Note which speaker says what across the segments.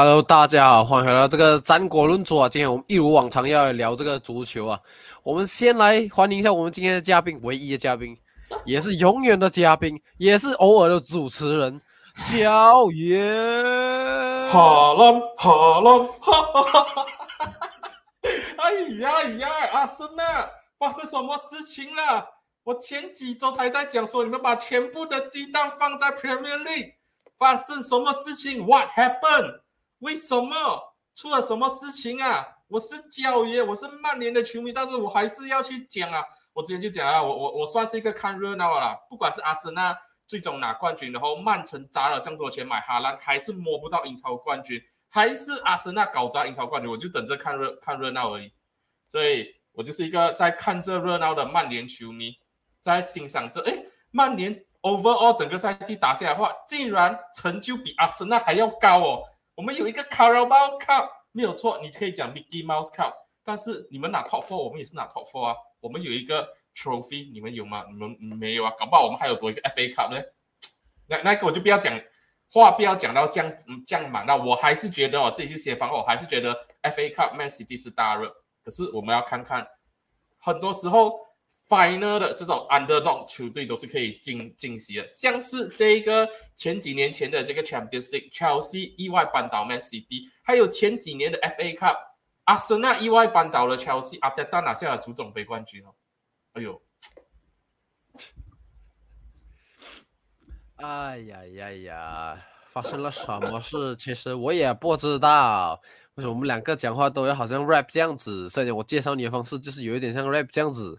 Speaker 1: Hello，大家好，欢迎回到这个战国论足啊！今天我们一如往常要聊这个足球啊。我们先来欢迎一下我们今天的嘉宾，唯一的嘉宾，也是永远的嘉宾，也是偶尔的主持人，焦爷。
Speaker 2: 哈喽哈喽哈哈哈哈哈！哎呀呀，阿森纳发生什么事情了？我前几周才在讲说，你们把全部的鸡蛋放在 Premier League，发生什么事情？What happened？为什么出了什么事情啊？我是焦爷，我是曼联的球迷，但是我还是要去讲啊。我之前就讲啊，我我我算是一个看热闹了。不管是阿森纳最终拿冠军，然后曼城砸了这么多钱买哈兰，还是摸不到英超冠军，还是阿森纳搞砸英超冠军，我就等着看热看热闹而已。所以我就是一个在看这热闹的曼联球迷，在欣赏这哎，曼联 overall 整个赛季打下来的话，竟然成就比阿森纳还要高哦。我们有一个 Carabao Cup 没有错，你可以讲 Mickey Mouse Cup，但是你们拿 Top Four，我们也是拿 Top Four 啊。我们有一个 Trophy，你们有吗？你们没有啊？搞不好我们还有多一个 FA Cup 呢。那那个我就不要讲话，不要讲到这样这样满。那我还是觉得哦，这些先锋，我还是觉得 FA Cup Man City 是大热。可是我们要看看，很多时候。Final 的这种 Underdog 球队都是可以惊惊喜的，像是这个前几年前的这个 Champions League Chelsea 意外扳倒 Man City，还有前几年的 FA Cup 阿森纳意外扳倒了 Chelsea，阿德达拿下了足总杯冠军哦。哎呦，
Speaker 1: 哎呀呀呀，发生了什么事？其实我也不知道，为什么我们两个讲话都要好像 rap 这样子？甚至我介绍你的方式就是有一点像 rap 这样子。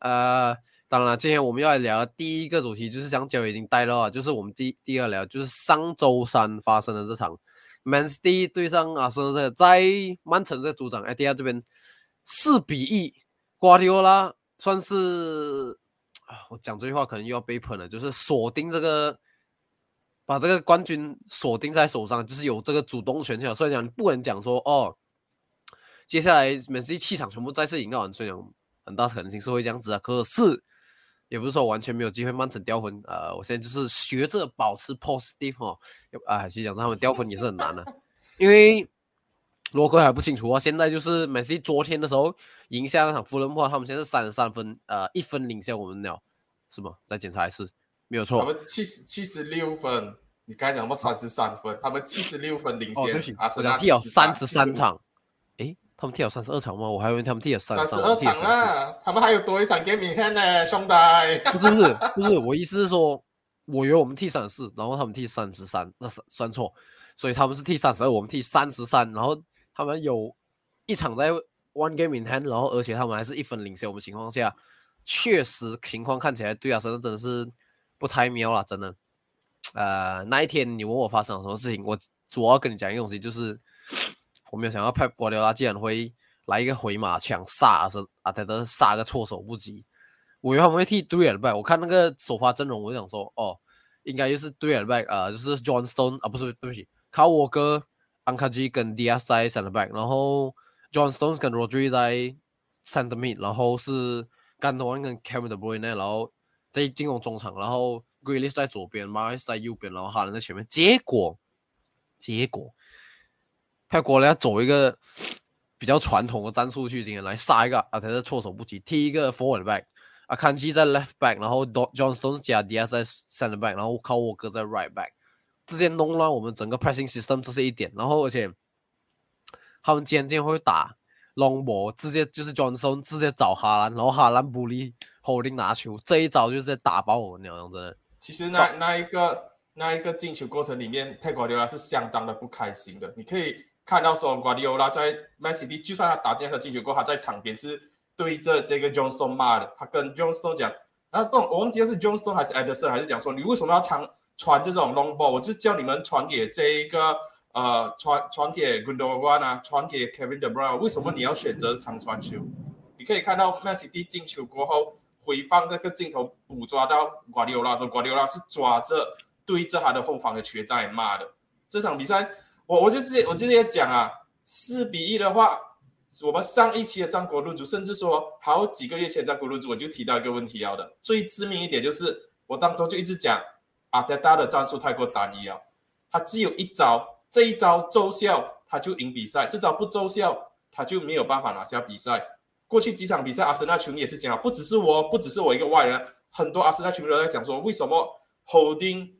Speaker 1: 呃，当然，今天我们要来聊第一个主题，就是讲九已经带了，就是我们第第二聊，就是上周三发生的这场曼城对上阿森纳，在曼城这主场哎，第二这边四比一，瓜迪奥拉算是啊，我讲这句话可能又要被喷了，就是锁定这个，把这个冠军锁定在手上，就是有这个主动权。所以讲，你不能讲说哦，接下来曼城气场全部再次赢到，所以讲。很大可能性是会这样子啊，可是也不是说完全没有机会曼城掉分。呃，我现在就是学着保持 positive 哈，啊，其实讲他们掉分也是很难的，因为罗哥还不清楚啊。现在就是梅西昨天的时候赢下那场富人话，他们现在三十三分，呃，一分领先我们了，是吗？再检查一次，没有错。
Speaker 2: 他们七十七十六分，你刚才讲什么三十三分？他们七十六分领先阿森纳，
Speaker 1: 踢了三十三场。他们踢了三十二场吗？我还以为他们踢了三
Speaker 2: 十二场了。他们还有多一场 game 呢，兄弟。
Speaker 1: 不是不是不是，我意思是说，我以为我们踢三十四，然后他们踢三十三，那算算错。所以他们是踢三十二，我们踢三十三。然后他们有一场在 one game in hand，然后而且他们还是一分领先我们情况下，确实情况看起来对啊，真的真的是不太妙了，真的。呃，那一天你问我发生了什么事情，我主要跟你讲一个东西，就是。我没有想到派瓜迪奥拉竟然会来一个回马枪杀是阿泰德杀个措手不及。我以为他们会踢对尔拜，我看那个首发阵容，我就想说，哦，应该就是对尔拜啊，就是 John Stone 啊，不是，对不起，卡沃哥、安卡基跟 Diaz 在 center back，然后 Johnstone 跟 Rodri 在 center mid，然后是甘多安跟 Kevin De Bruyne，然后在进攻中场，然后 Grealish 在左边 m a r i s 在右边，然后哈兰在前面。结果，结果。泰国要走一个比较传统的战术去今天来杀一个啊，才是措手不及。踢一个 forward back，啊，坎基在 left back，然后 John Stones 加 D S 在 center back，然后靠沃哥在 right back，直接弄乱我们整个 pressing system，这是一点。然后而且他们今天会打 long ball，直接就是 johnson 直接找哈兰，然后哈兰不利 holding 拿球，这一招就是在打爆我们那样真的。
Speaker 2: 其实那那一个那一个进球过程里面，泰国留拉是相当的不开心的，你可以。看到说瓜迪奥拉在曼城，就算他打进和进球过，他在场边是对着这个 johnston 骂的。他跟 Johnstone 讲，啊，不，我忘记是 johnston 还是 Ederson，还是讲说你为什么要传传这种 long ball？我就叫你们传给这一个呃传传给 Gundogan 啊，传给 Kevin De Bruyne，为什么你要选择长传球？你可以看到曼城进球过后回放那个镜头，捕捉到瓜迪奥拉说，瓜迪奥拉是抓着对着他的后方的球在骂的。这场比赛。我我就直接我直接讲啊，四比一的话，我们上一期的战国论主，甚至说好几个月前战国论主，我就提到一个问题要的，最致命一点就是，我当初就一直讲，阿德达的战术太过单一啊，他只有一招这一招奏效，他就赢比赛；这招不奏效，他就没有办法拿下比赛。过去几场比赛，阿森纳球迷也是讲，不只是我，不只是我一个外人，很多阿森纳球迷都在讲说，为什么 Holding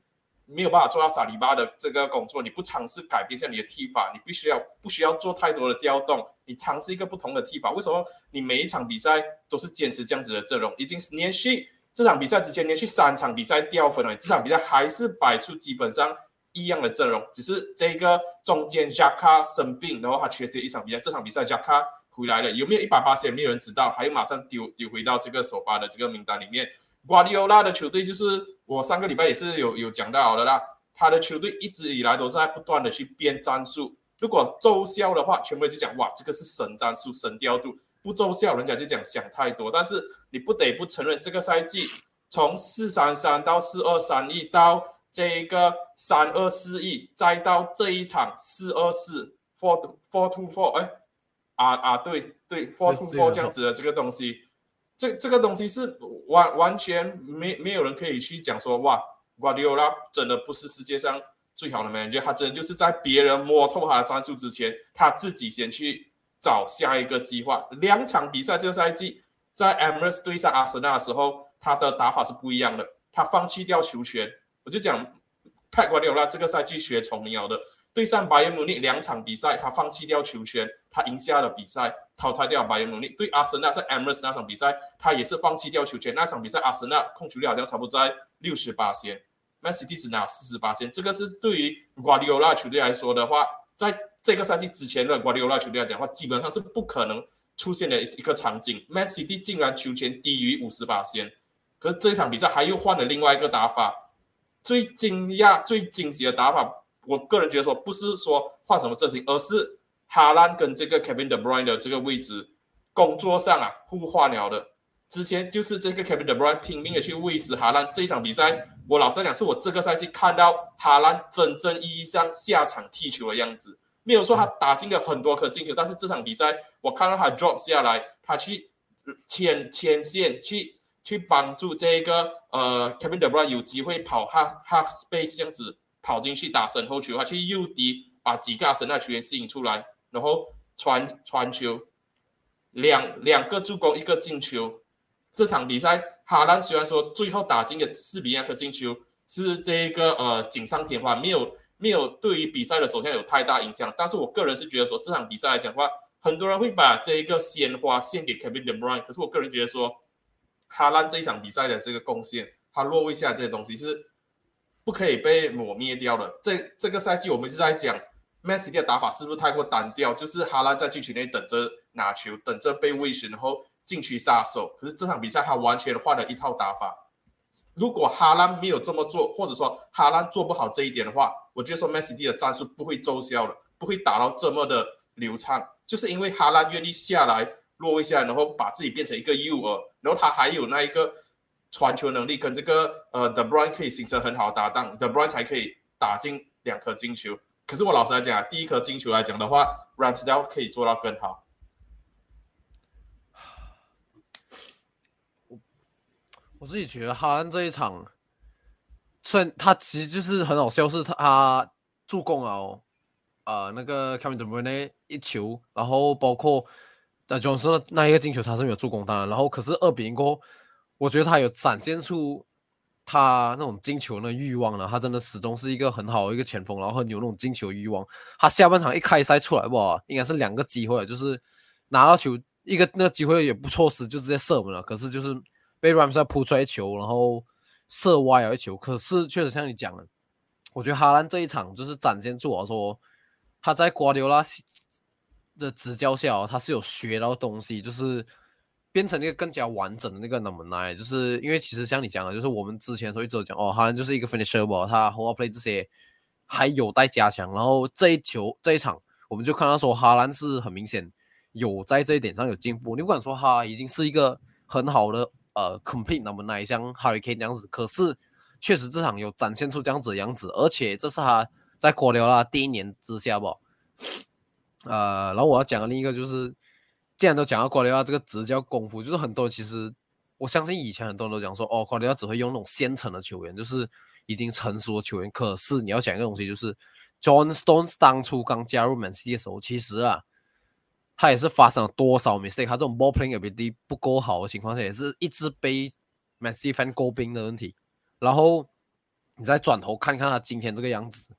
Speaker 2: 没有办法做到萨里巴的这个工作？你不尝试改变一下你的踢法？你必须要不需要做太多的调动？你尝试一个不同的踢法？为什么你每一场比赛都是坚持这样子的阵容？已经是连续这场比赛之前连续三场比赛掉分了，这场比赛还是摆出基本上一样的阵容，只是这个中间加卡生病，然后他缺席一场比赛，这场比赛加卡。回来了，有没有一百八十？没有人知道，还有马上丢丢回到这个首发的这个名单里面。瓜迪奥拉的球队就是我上个礼拜也是有有讲到的啦，他的球队一直以来都是在不断的去变战术。如果奏效的话，全部就讲哇，这个是神战术、神调度；不奏效，人家就讲想太多。但是你不得不承认，这个赛季从四三三到四二三一，到这个三二四一，再到这一场四二四 four four two four，哎。啊啊，对对，four two four 这样子的这个东西，这这个东西是完完全没没有人可以去讲说哇，瓜迪奥拉真的不是世界上最好的 manager，他真的就是在别人摸透他的战术之前，他自己先去找下一个计划。两场比赛这个赛季在 e m i r a t s 对上阿森纳的时候，他的打法是不一样的，他放弃掉球权。我就讲，派瓜迪奥拉这个赛季学聪明了的。对上拜仁慕尼两场比赛，他放弃掉球权，他赢下了比赛，淘汰掉拜仁慕尼。对阿森纳在 Emirates 那场比赛，他也是放弃掉球权。那场比赛阿森纳控球率好像差不多在六十八先，Man City 只拿四十八先。这个是对于瓜迪奥拉球队来说的话，在这个赛季之前的瓜迪奥拉球队来讲的话，基本上是不可能出现的一个场景。Man City 竟然球权低于五十八先，可是这一场比赛还又换了另外一个打法，最惊讶、最惊喜的打法。我个人觉得说，不是说换什么阵型，而是哈兰跟这个 Kevin De Bruyne 的这个位置工作上啊互换了的。之前就是这个 Kevin De Bruyne 拼命的去喂食哈兰，这一场比赛，我老实讲，是我这个赛季看到哈兰真正意义上下场踢球的样子。没有说他打进了很多颗进球，但是这场比赛我看到他 drop 下来，他去牵牵线，去去帮助这个呃 Kevin De Bruyne 有机会跑 half half space 这样子。跑进去打身后球，他去诱敌，把几个神奈球员吸引出来，然后传传球，两两个助攻，一个进球。这场比赛，哈兰虽然说最后打进的四比二颗进球，是这一个呃锦上添花，没有没有对于比赛的走向有太大影响。但是我个人是觉得说，这场比赛来讲的话，很多人会把这一个鲜花献给 Kevin De Bruyne，可是我个人觉得说，哈兰这一场比赛的这个贡献，他落位下这些东西是。不可以被抹灭掉的。这这个赛季，我们一直在讲，Man City 的打法是不是太过单调？就是哈兰在禁区内等着拿球，等着被喂食，然后禁区杀手。可是这场比赛他完全换了一套打法。如果哈兰没有这么做，或者说哈兰做不好这一点的话，我觉得说 Man City 的战术不会奏效的，不会打到这么的流畅。就是因为哈兰愿意下来落位下来，然后把自己变成一个诱饵，然后他还有那一个。传球能力跟这个呃，The Bruyne 可以形成很好的搭档，The Bruyne 才可以打进两颗进球。可是我老实来讲啊，第一颗进球来讲的话，Ramsdale 可以做到更好。
Speaker 1: 我自己觉得哈兰这一场，虽然他其实就是很好笑，是他助攻啊，哦，呃，那个 Kevin De Bruyne 一球，然后包括在 Johnson 那一个进球，他是没有助攻当然，然后可是二比零过后。我觉得他有展现出他那种进球的欲望呢，他真的始终是一个很好的一个前锋，然后很有那种进球欲望。他下半场一开赛出来哇，应该是两个机会，就是拿到球一个那机会也不错时就直接射门了，可是就是被 Ramsey 扑出来球，然后射歪了一球。可是确实像你讲的，我觉得哈兰这一场就是展现出我说他在瓜迪奥拉的执教下，他是有学到东西，就是。变成一个更加完整的那个 number nine，就是因为其实像你讲的，就是我们之前所以一直讲哦，好像就是一个 finisher 吧，他 hold play 这些还有待加强。然后这一球这一场，我们就看到说哈兰是很明显有在这一点上有进步。你不管说他已经是一个很好的呃 complete number nine，像 Harry Kane 这样子，可是确实这场有展现出这样子的样子，而且这是他在国流啦第一年之下吧。呃，然后我要讲的另一个就是。既然都讲到瓜迪奥拉这个执教功夫，就是很多其实我相信以前很多人都讲说，哦，瓜迪奥只会用那种现成的球员，就是已经成熟的球员。可是你要讲一个东西，就是 John Stones 当初刚加入 Man City 的时候，其实啊，他也是发生了多少 mistake，他这种 ball playing ability 不够好的情况下，也是一直被 Man City fan 诟病的问题。然后你再转头看看他今天这个样子，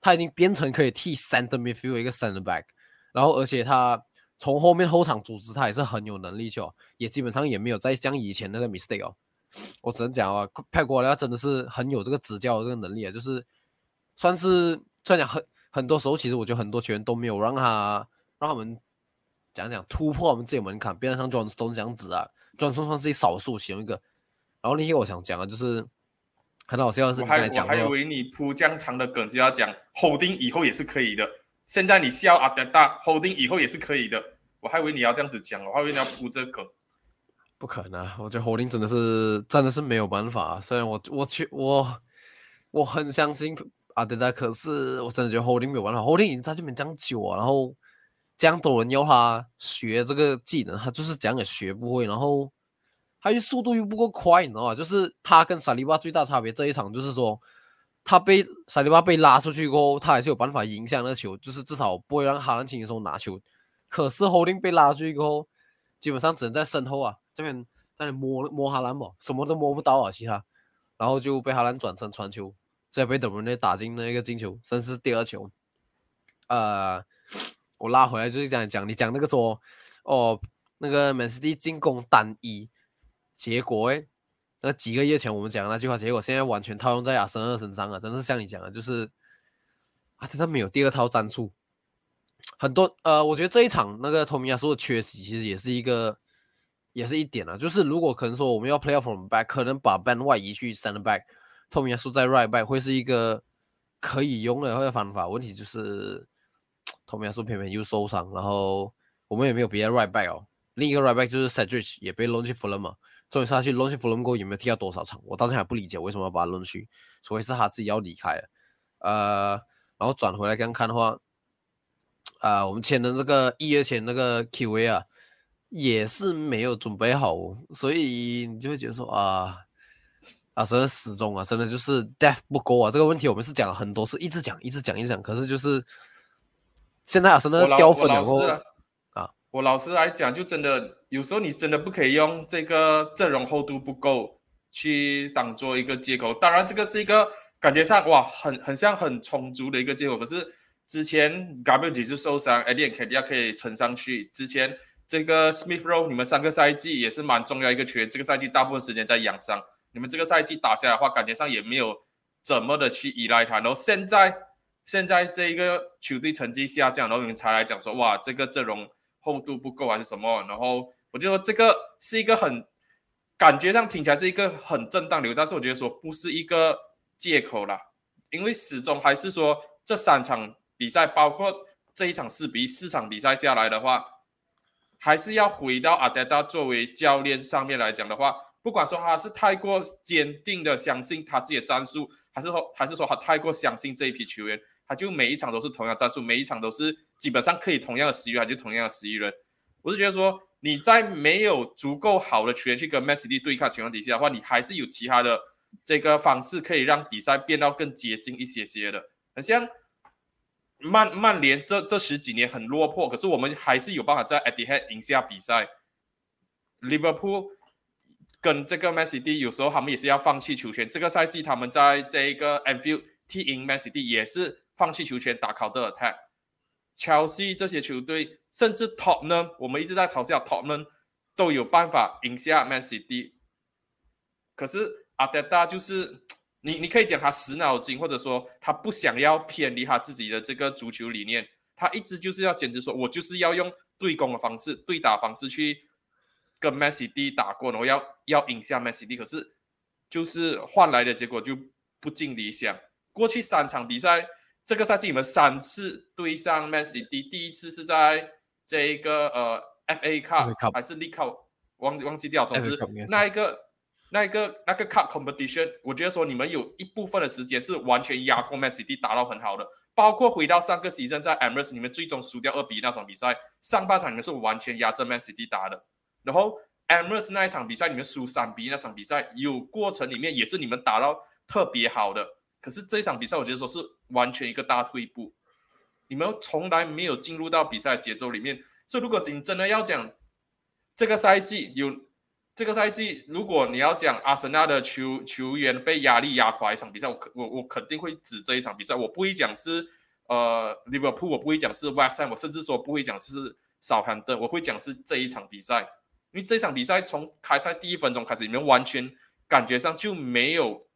Speaker 1: 他已经变成可以替 center midfield 一个 center back，然后而且他从后面后场组织他也是很有能力去哦，也基本上也没有再像以前那个 mistake 哦。我只能讲啊，佩瓜迪奥拉真的是很有这个执教的这个能力啊，就是算是虽然讲很很多时候，其实我觉得很多球员都没有让他让他们讲讲突破我们自己门槛，变得像 John Stone 这样子啊，John Stone 算是少数其中一个。然后另一个我想讲的就是很好笑的是，
Speaker 2: 我还我还以为你铺这样长的梗就要讲 Holding 以后也是可以的，现在你笑阿德达 Holding 以后也是可以的，我还以为你要这样子讲，我还以为你要铺这个。
Speaker 1: 不可能啊，我觉得 Holding 真的是真的是没有办法。虽然我我去我我很相信阿德达，可是我真的觉得 Holding 没有办法。Holding 已经在这边这样久啊，然后这样多人要他学这个技能，他就是讲也学不会。然后他又速度又不够快，你知道吗？就是他跟萨利巴最大差别，这一场就是说他被萨利巴被拉出去过后，他还是有办法影响那球，就是至少不会让哈兰轻松拿球。可是 Holding 被拉出去过后，基本上只能在身后啊。这边在摸摸哈兰嘛，什么都摸不到啊，其他，然后就被哈兰转身传球，再被德布内打进那个进球，甚是第二球。呃，我拉回来就是讲讲你讲那个说，哦，那个曼斯蒂进攻单一，结果诶，那几个月前我们讲的那句话，结果现在完全套用在阿森二身上啊，真的是像你讲的，就是啊，他没有第二套战术，很多呃，我觉得这一场那个托米亚说的缺席，其实也是一个。也是一点啊，就是如果可能说我们要 play from back，可能把 ban 外移去 center back，透明亚素在 right back 会是一个可以用的个方法。问题就是透明亚素偏偏又受伤，然后我们也没有别的 right back 哦。另一个 right back 就是 Cedric 也被 launch 去 Fulham 嘛，终于他去 launch Fulham 过有没有踢到多少场？我到现在还不理解为什么要把他 launch 去，除非是他自己要离开了。呃，然后转回来刚看的话，啊，我们签的这个一月前那个 QA 啊。也是没有准备好，所以你就会觉得说啊，啊，真的始终啊，真的就是 death 不够啊。这个问题我们是讲了很多次，一直讲，一直讲，一直讲。可是就是现在啊，真的掉粉了。
Speaker 2: 我老实来讲，就真的有时候你真的不可以用这个阵容厚度不够去当做一个借口。当然，这个是一个感觉上哇，很很像很充足的一个借口。可是之前 W 几次受伤，Adi 肯定要可以撑上去。之前。这个 Smith Rowe，你们三个赛季也是蛮重要一个球员。这个赛季大部分时间在养伤，你们这个赛季打下来的话，感觉上也没有怎么的去依赖他。然后现在，现在这一个球队成绩下降，然后你们才来讲说，哇，这个阵容厚度不够还是什么？然后我就说这个是一个很感觉上听起来是一个很正当理由，但是我觉得说不是一个借口啦，因为始终还是说这三场比赛，包括这一场四比四场比赛下来的话。还是要回到阿德达作为教练上面来讲的话，不管说他是太过坚定的相信他自己的战术，还是说还是说他太过相信这一批球员，他就每一场都是同样战术，每一场都是基本上可以同样的十一人，就同样的十一人。我是觉得说你在没有足够好的球员去跟曼 City 对抗情况底下的话，你还是有其他的这个方式可以让比赛变到更接近一些些的，很像。曼曼联这这十几年很落魄，可是我们还是有办法在 Etihad 赢下比赛。Liverpool 跟这个 Man City 有时候他们也是要放弃球权。这个赛季他们在这一个 Anfield 踢赢 Man City 也是放弃球权打 counter attack。Chelsea 这些球队，甚至 Tottenham，我们一直在嘲笑 Top 们都有办法赢下 Man City。可是阿德达就是。你你可以讲他死脑筋，或者说他不想要偏离他自己的这个足球理念，他一直就是要坚持说，我就是要用对攻的方式、对打方式去跟 Messi D 打过，然后要要赢下 Messi D，可是就是换来的结果就不尽理想。过去三场比赛，这个赛季你们三次对上 Man City，第一次是在这一个呃 FA Cup 还是 League Cup，忘忘记掉，总之那一个。那一个那个 cup competition，我觉得说你们有一部分的时间是完全压过 Man City 打到很好的，包括回到上个赛季在 Emirates，你们最终输掉二比一那场比赛，上半场你们是完全压着 Man City 打的，然后 Emirates 那一场比赛你们输三比一那场比赛，有过程里面也是你们打到特别好的，可是这一场比赛，我觉得说是完全一个大退步。你们从来没有进入到比赛节奏里面，所以如果你真的要讲这个赛季有这个赛季，如果你要讲阿森纳的球球员被压力压垮一场比赛，我我我肯定会指这一场比赛，我不会讲是呃 Liverpool，我不会讲是 West Ham，我甚至说不会讲是少坎顿，我会讲是这一场比赛，因为这场比赛从开赛第一分钟开始，你们完全感觉上就没有。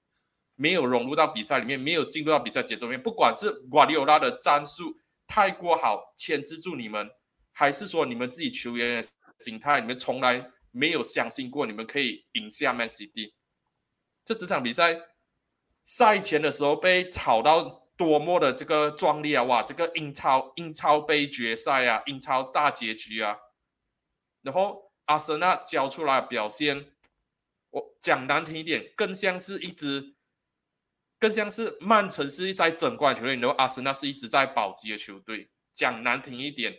Speaker 2: 没有融入到比赛里面，没有进入到比赛节奏里面。不管是瓜迪奥拉的战术太过好牵制住你们，还是说你们自己球员的心态，你们从来没有相信过你们可以赢下曼城。这几场比赛赛前的时候被炒到多么的这个壮丽啊！哇，这个英超英超杯决赛啊，英超大结局啊，然后阿森纳交出来表现，我讲难听一点，更像是一支。更像是曼城是在整冠球队，然后阿森纳是一直在保级的球队。讲难听一点，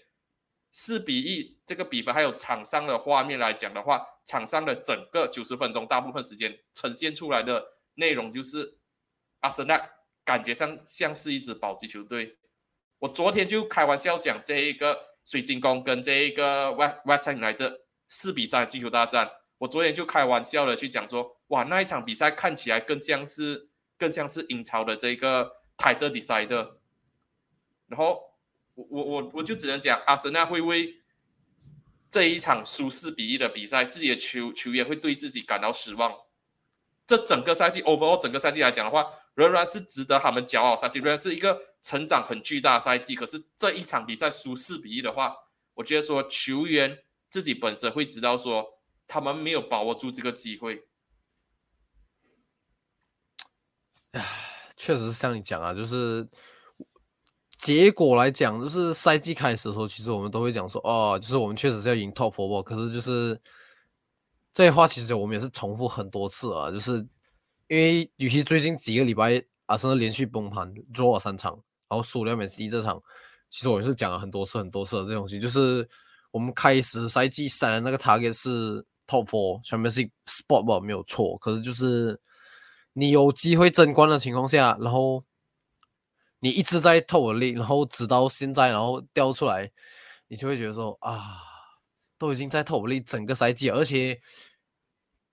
Speaker 2: 四比一这个比分，还有场上的画面来讲的话，场上的整个九十分钟大部分时间呈现出来的内容就是阿森纳感觉上像是一支保级球队。我昨天就开玩笑讲这一个水晶宫跟这一个 West West Ham 来的四比三进球大战，我昨天就开玩笑的去讲说，哇，那一场比赛看起来更像是。更像是英超的这个 title decider，然后我我我我就只能讲，阿森纳会为这一场输四比一的比赛，自己的球球员会对自己感到失望。这整个赛季 Over 整个赛季来讲的话，仍然是值得他们骄傲赛季，仍然是一个成长很巨大的赛季。可是这一场比赛输四比一的话，我觉得说球员自己本身会知道说，他们没有把握住这个机会。
Speaker 1: 唉，确实是像你讲啊，就是结果来讲，就是赛季开始的时候，其实我们都会讲说，哦，就是我们确实是要赢 Top Four，可是就是这些话，其实我们也是重复很多次啊，就是因为与其最近几个礼拜阿森纳连续崩盘，draw 三场，然后输了美斯蒂这场，其实我也是讲了很多次很多次的这东西，就是我们开始赛季三的那个 target 是 Top Four，全面是 spot 吧，没有错，可是就是。你有机会争冠的情况下，然后你一直在透力，然后直到现在，然后掉出来，你就会觉得说啊，都已经在透力整个赛季，而且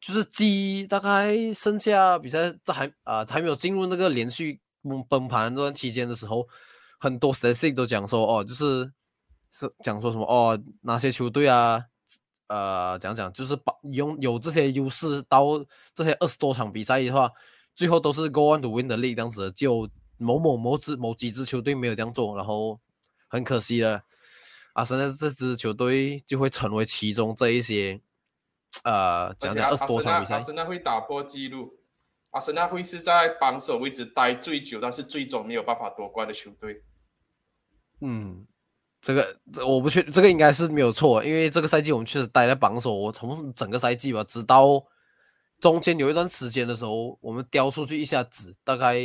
Speaker 1: 就是鸡大概剩下比赛这还啊还没有进入那个连续崩盘这段期间的时候，很多 statistic 都讲说哦，就是是讲说什么哦，哪些球队啊？呃，讲讲就是把用有这些优势到这些二十多场比赛的话。最后都是 go on to win 的力这样子，就某某某支某几支球队没有这样做，然后很可惜了。阿森纳这支球队就会成为其中这一些，呃，讲讲二十多场比赛。
Speaker 2: 阿森纳会打破纪录，阿森纳会是在榜首位置待最久，但是最终没有办法夺冠的球队。
Speaker 1: 嗯，这个这我不确，这个应该是没有错，因为这个赛季我们确实待在榜首，我从整个赛季吧，直到。中间有一段时间的时候，我们掉出去一下子，大概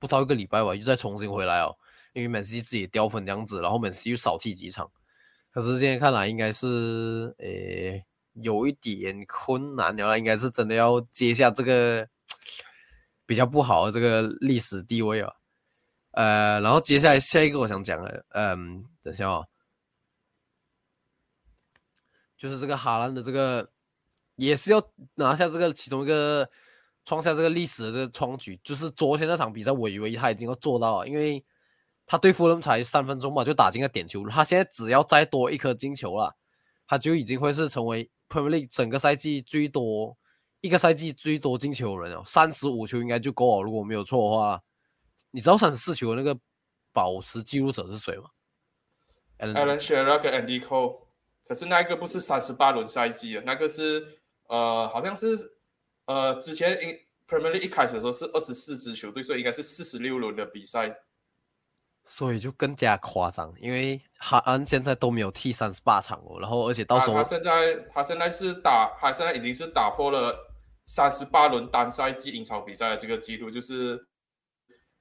Speaker 1: 不到一个礼拜吧，又再重新回来哦。因为曼西自己掉分这样子，然后曼西又少踢几场。可是现在看来，应该是诶有一点困难了，应该是真的要接下这个比较不好的这个历史地位啊。呃，然后接下来下一个我想讲的，嗯，等下哦，就是这个哈兰的这个。也是要拿下这个其中一个创下这个历史的这个创举，就是昨天那场比赛，我以为他已经要做到了，因为他对富人才三分钟嘛就打进了点球，他现在只要再多一颗进球了，他就已经会是成为 Premier League 整个赛季最多一个赛季最多进球人哦，三十五球应该就够了，如果没有错的话。你知道三十四球的那个保持记录者是谁吗
Speaker 2: ？Alan Shearer 跟 Andy Cole，可是那个不是三十八轮赛季啊，那个是。呃，好像是，呃，之前 Premier League 一开始的时候是二十四支球队，所以应该是四十六轮的比赛，
Speaker 1: 所以就更加夸张，因为哈安现在都没有踢三十八场哦，然后而且到时候
Speaker 2: 他现在他现在是打，他现在已经是打破了三十八轮单赛季英超比赛的这个记录，就是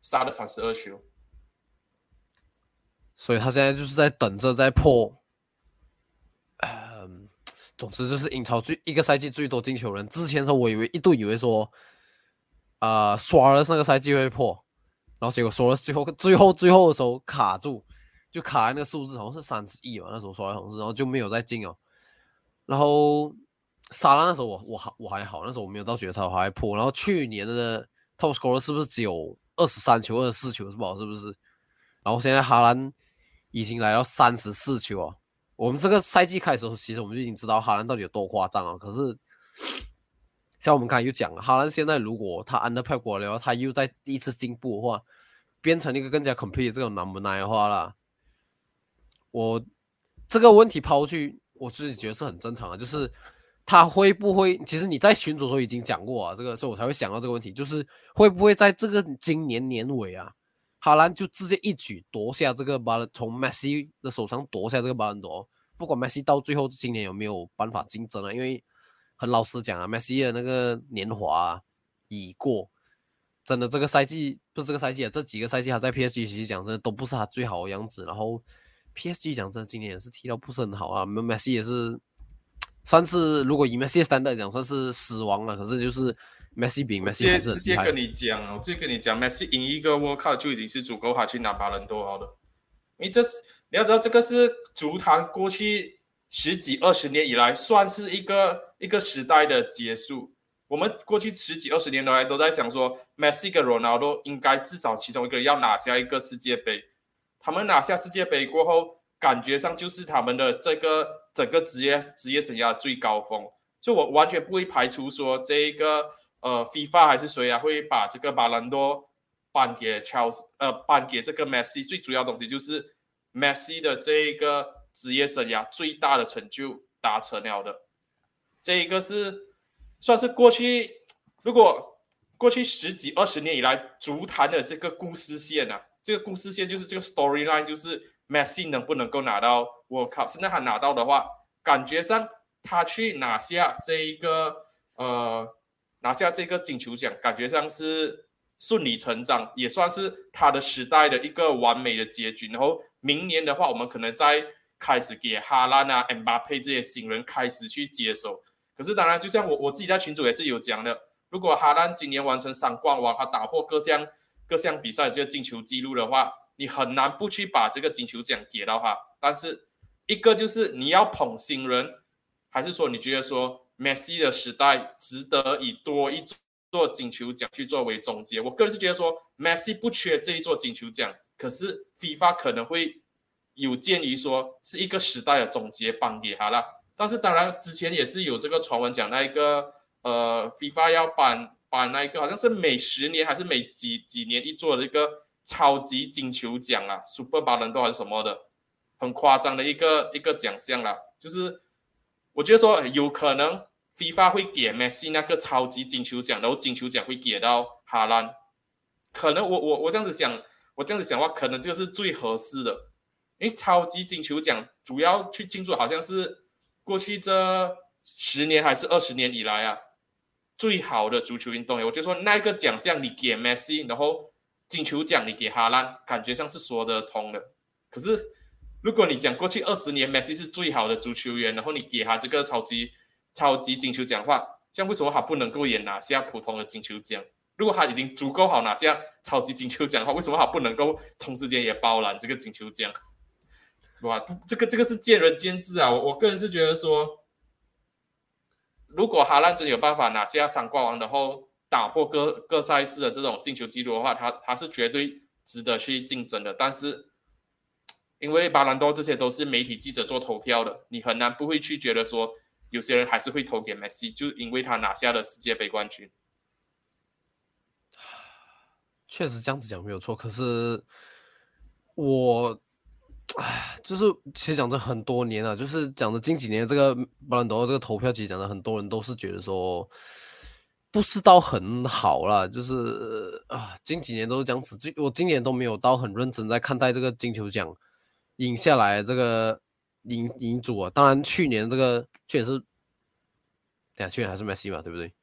Speaker 2: 杀了三十二球，
Speaker 1: 所以他现在就是在等着在破。总之就是英超最一个赛季最多进球人。之前时候我以为一度以为说，啊，刷了那个赛季会破，然后结果说了最后最后最后的时候卡住，就卡在那个数字好像是三十亿吧，那时候说来好像是，然后就没有再进哦。然后沙拉那时候我我还我还好，那时候我没有到决赛，我还破。然后去年的 top score 是不是只有二十三球、二十四球是吧？是不是？然后现在哈兰已经来到三十四球啊！我们这个赛季开始时候，其实我们就已经知道哈兰到底有多夸张啊。可是像我们刚才又讲了，哈兰现在如果他 under p 过了，然后他又在第一次进步的话，变成一个更加 complete 这种难不难的话啦，我这个问题抛去，我自己觉得是很正常的，就是他会不会？其实你在群组的时候已经讲过啊，这个所以我才会想到这个问题，就是会不会在这个今年年尾啊？哈兰就直接一举夺下这个巴，从梅西的手上夺下这个巴伦多。不管梅西到最后今年有没有办法竞争啊，因为很老实讲啊，梅西的那个年华已过，真的这个赛季不是这个赛季啊，这几个赛季他在 PSG 其实讲真的都不是他最好的样子。然后 PSG 讲真，今年也是踢到不是很好啊，梅梅西也是算是如果以梅西三代讲算是死亡了，可是就是。Messi 比 Messi
Speaker 2: 直接直接跟你讲，我直接跟你讲，Messi 赢一个 World Cup 就已经是足够他去拿巴伦多好了。你这是你要知道，这个是足坛过去十几二十年以来算是一个一个时代的结束。我们过去十几二十年来都在讲说，Messi 跟 Ronaldo 应该至少其中一个要拿下一个世界杯。他们拿下世界杯过后，感觉上就是他们的这个整个职业职业生涯最高峰。就我完全不会排除说这一个。呃，FIFA 还是谁啊？会把这个巴兰多颁给 Charles，呃，颁给这个 Messi。最主要东西就是 Messi 的这一个职业生涯最大的成就达成了的。这一个是算是过去，如果过去十几二十年以来足坛的这个故事线啊，这个故事线就是这个 storyline，就是 Messi 能不能够拿到 World Cup。现在他拿到的话，感觉上他去拿下这一个呃。拿下这个金球奖，感觉上是顺理成章，也算是他的时代的一个完美的结局。然后明年的话，我们可能再开始给哈兰啊、恩巴佩这些新人开始去接手。可是当然，就像我我自己在群组也是有讲的，如果哈兰今年完成三冠王，他打破各项各项比赛这个进球记录的话，你很难不去把这个金球奖给到他。但是一个就是你要捧新人，还是说你觉得说？Messi 的时代值得以多一座金球奖去作为总结。我个人是觉得说，Messi 不缺这一座金球奖，可是 FIFA 可能会有鉴于说是一个时代的总结颁给他了。但是当然之前也是有这个传闻讲那一个呃，FIFA 要颁颁那一个好像是每十年还是每几几年一座的一个超级金球奖啊，Super 巴伦多还是什么的，很夸张的一个一个奖项啦，就是。我觉得说有可能，FIFA 会给 Messi 那个超级金球奖，然后金球奖会给到哈兰。可能我我我这样子想，我这样子想的话，可能这个是最合适的。因为超级金球奖主要去庆祝，好像是过去这十年还是二十年以来啊，最好的足球运动员。我就说那个奖项你给 Messi，然后金球奖你给哈兰，感觉上是说得通的。可是。如果你讲过去二十年 mc 是最好的足球员，然后你给他这个超级超级金球奖的话，这样为什么他不能够也拿下普通的金球奖？如果他已经足够好拿下超级金球奖的话，为什么他不能够同时间也包揽这个金球奖？哇，这个这个是见仁见智啊！我我个人是觉得说，如果哈兰真有办法拿下三冠王，然后打破各各赛事的这种进球记录的话，他他是绝对值得去竞争的。但是。因为巴兰多这些都是媒体记者做投票的，你很难不会去觉得说，有些人还是会投给梅西，就因为他拿下了世界杯冠军。
Speaker 1: 确实这样子讲没有错，可是我，唉，就是其实讲这很多年了，就是讲的近几年这个巴兰多这个投票，其实讲的很多人都是觉得说，不是到很好了，就是啊，近几年都是这样子，最我今年都没有到很认真在看待这个金球奖。赢下来这个赢赢主啊，当然去年这个去年是，对啊，去年还是梅西嘛，对不对？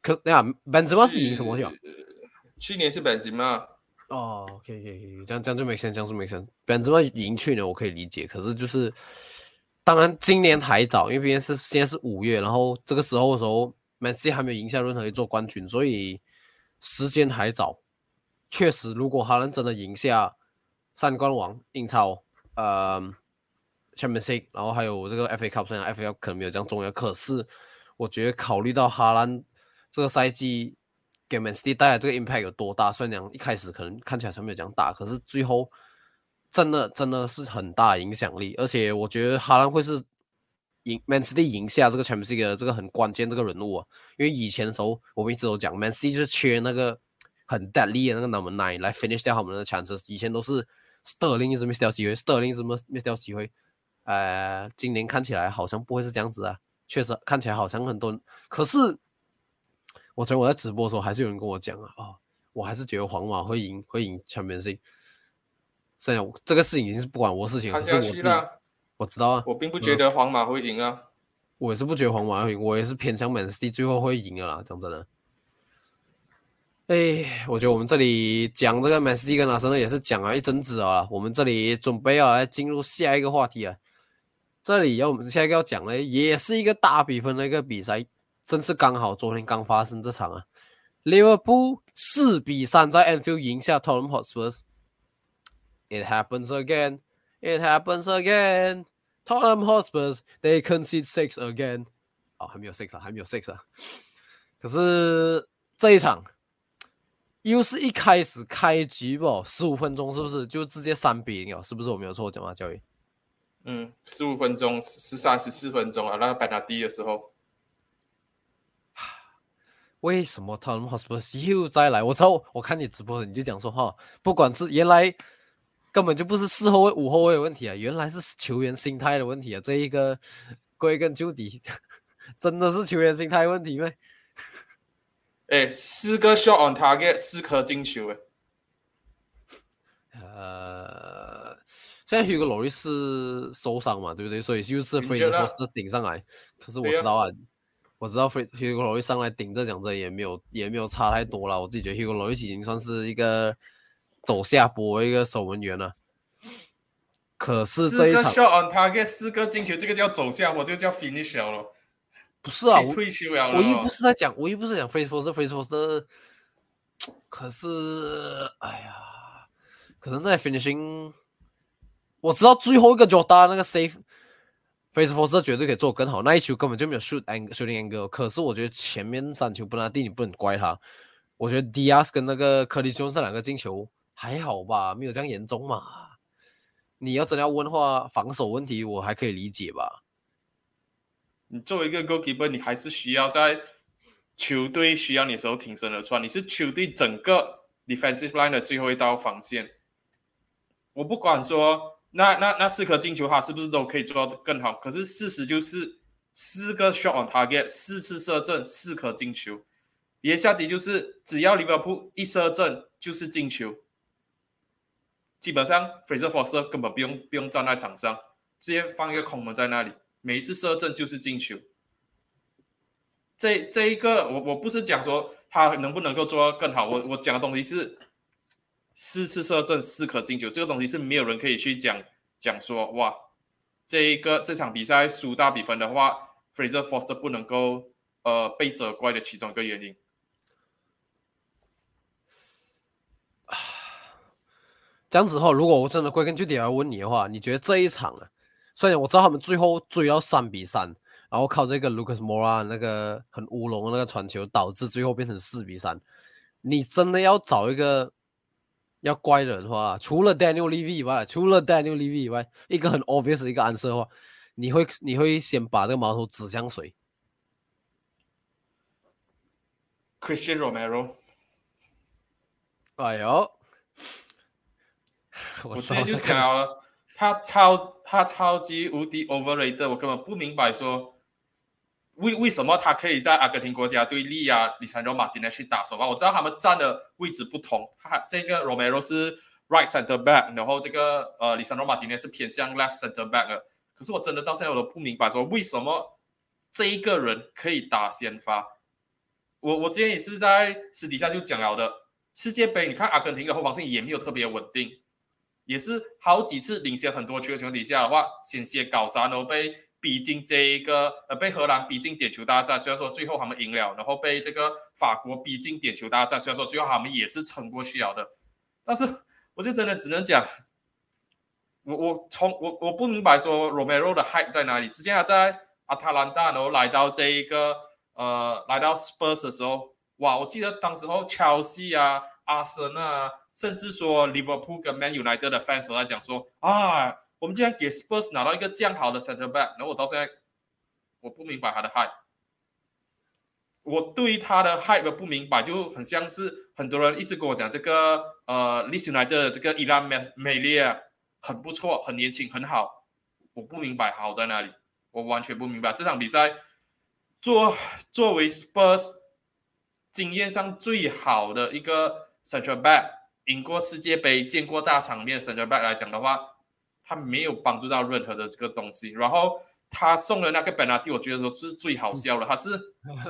Speaker 1: 可对啊，本泽马是赢什么奖？
Speaker 2: 去年是本泽马。
Speaker 1: 哦，OK OK，这样这样就没声，这样就没声。本泽马赢去年我可以理解，可是就是当然今年还早，因为毕竟是现在是五月，然后这个时候的时候，梅西还没有赢下任何一座冠军，所以时间还早。确实，如果哈兰真的赢下三冠王、英超、呃，Champions，然后还有这个 FA Cup，虽然 FA 可能没有这样重要，可是我觉得考虑到哈兰这个赛季给 Man City 带来这个 impact 有多大，虽然讲一开始可能看起来是没有这样大，可是最后真的真的是很大影响力，而且我觉得哈兰会是赢 Man City 赢下这个 Champions 的这个很关键这个人物啊，因为以前的时候我们一直都讲 Man City 就是缺那个。很 deadly 的那个 number nine 来 finish 掉他们的 chances，以前都是 Sterling 一直 miss 掉机会，Sterling 什么 miss 掉机会，呃，今年看起来好像不会是这样子啊，确实看起来好像很多人，可是我昨天我在直播的时候还是有人跟我讲啊，哦，我还是觉得皇马会赢，会赢 Champions。虽然这个事情已经是不管我事情，可是我自己我知道啊，
Speaker 2: 我并不觉得皇马会赢啊，
Speaker 1: 我也是不觉得皇马会赢，我也是偏向 Man City 最后会赢的啦，讲真的。哎，我觉得我们这里讲这个 Man City 跟阿森呢也是讲了一阵子啊。我们这里准备要来进入下一个话题啊。这里要我们下一个要讲的也是一个大比分的一个比赛，真是刚好昨天刚发生这场啊。利物浦四比三在 NQ 赢下 Tottenham Hotspur。It happens again. It happens again. Tottenham Hotspur they concede six again. 哦，还没有 six 啊，还没有 six 啊。可是这一场。又是一开始开局吧，十五分钟是不是就直接三比零啊？是不是我没有错讲吗？教育？
Speaker 2: 嗯，十五分钟十三十四分钟啊，那个本拿第的时候，
Speaker 1: 为什么他们 hospital 又再来？我知道，我看你直播，你就讲说哈，不管是原来根本就不是四后卫、五后卫的问题啊，原来是球员心态的问题啊。这一个归根究底，真的是球员心态问题吗？
Speaker 2: 哎，四个 shot on target，四颗进球诶。
Speaker 1: 呃，现在 Hugo Lloris 是受伤嘛，对不对？所以就是 Fraser 顶上来。可是我知道啊，我知道 Hugo Lloris 上来顶着讲着也没有也没有差太多了。我自己觉得 Hugo Lloris 已经算是一个走下坡一个守门员了。可是
Speaker 2: 四个 shot on target，四个进球，这个叫走下坡，这个叫 finish 了。
Speaker 1: 不是啊，
Speaker 2: 退休了。
Speaker 1: 我一不是在讲，我一不是讲 f a c e f o r 是 f a c e f o r 是，可是，哎呀，可能在 finishing，我知道最后一个 Jordan 那个 safe f a c e Force 绝对可以做更好，那一球根本就没有 shoot angle shooting angle。可是我觉得前面三球不拿地，你不能怪他。我觉得 Diaz 跟那个科里兄这两个进球还好吧，没有这样严重嘛。你要真要问的话，防守问题我还可以理解吧。
Speaker 2: 你作为一个 goalkeeper，你还是需要在球队需要你的时候挺身而出。你是球队整个 defensive line 的最后一道防线。我不管说那那那四颗进球哈，是不是都可以做到更好？可是事实就是四个 shot on target，四次射正，四颗进球。言下之意就是，只要利物浦一射正就是进球。基本上，Fraser Foster 根本不用不用站在场上，直接放一个空门在那里。每一次射正就是进球，这这一个我我不是讲说他能不能够做到更好，我我讲的东西是四次射正四颗进球，这个东西是没有人可以去讲讲说哇，这一个这场比赛输大比分的话，Fraser Foster 不能够呃被责怪的其中一个原因。
Speaker 1: 这样子后，如果我真的归根究底来问你的话，你觉得这一场啊？虽然我知道他们最后追到三比三，然后靠这个 Lucas Moura 那个很乌龙的那个传球，导致最后变成四比三。你真的要找一个要怪人的话，除了 Daniel Levy 以外，除了 Daniel Levy 以外，一个很 obvious 的一个暗示的话，你会你会先把这个矛头指向谁
Speaker 2: ？Christian Romero。
Speaker 1: 哎呦，
Speaker 2: 我直接就讲了。他超他超级无敌 overrated，我根本不明白说为为什么他可以在阿根廷国家队力压里桑罗马丁内去打首发？我知道他们站的位置不同，他这个 Romero 是 right center back，然后这个呃里桑罗马丁内是偏向 left center back 的。可是我真的到现在我都不明白说为什么这一个人可以打先发。我我之前也是在私底下就讲了的，世界杯你看阿根廷的后防线也没有特别稳定。也是好几次领先很多球的情况底下的话，险些搞砸，然后被逼近这一个呃被荷兰逼近点球大战，虽然说最后他们赢了，然后被这个法国逼近点球大战，虽然说最后他们也是撑过去了的，但是我就真的只能讲，我我从我我不明白说 Romero 的 hype 在哪里。之前他在阿塔兰大，然后来到这一个呃来到 Spurs 的时候，哇，我记得当时候 Chelsea 啊、阿森纳，甚至说 Liverpool 跟 Man United 的 fans 都在讲说啊。我们竟然给 Spurs 拿到一个这样好的 center back，然后我到现在我不明白他的 hype，我对他的 hype 不明白，就很像是很多人一直跟我讲这个呃 l i s t United 的这个伊拉美美利亚很不错，很年轻，很好，我不明白好在哪里，我完全不明白这场比赛作作为 Spurs 经验上最好的一个 center back，赢过世界杯、见过大场面 center back 来讲的话。他没有帮助到任何的这个东西，然后他送的那个 penalty，我觉得说是最好笑的。他是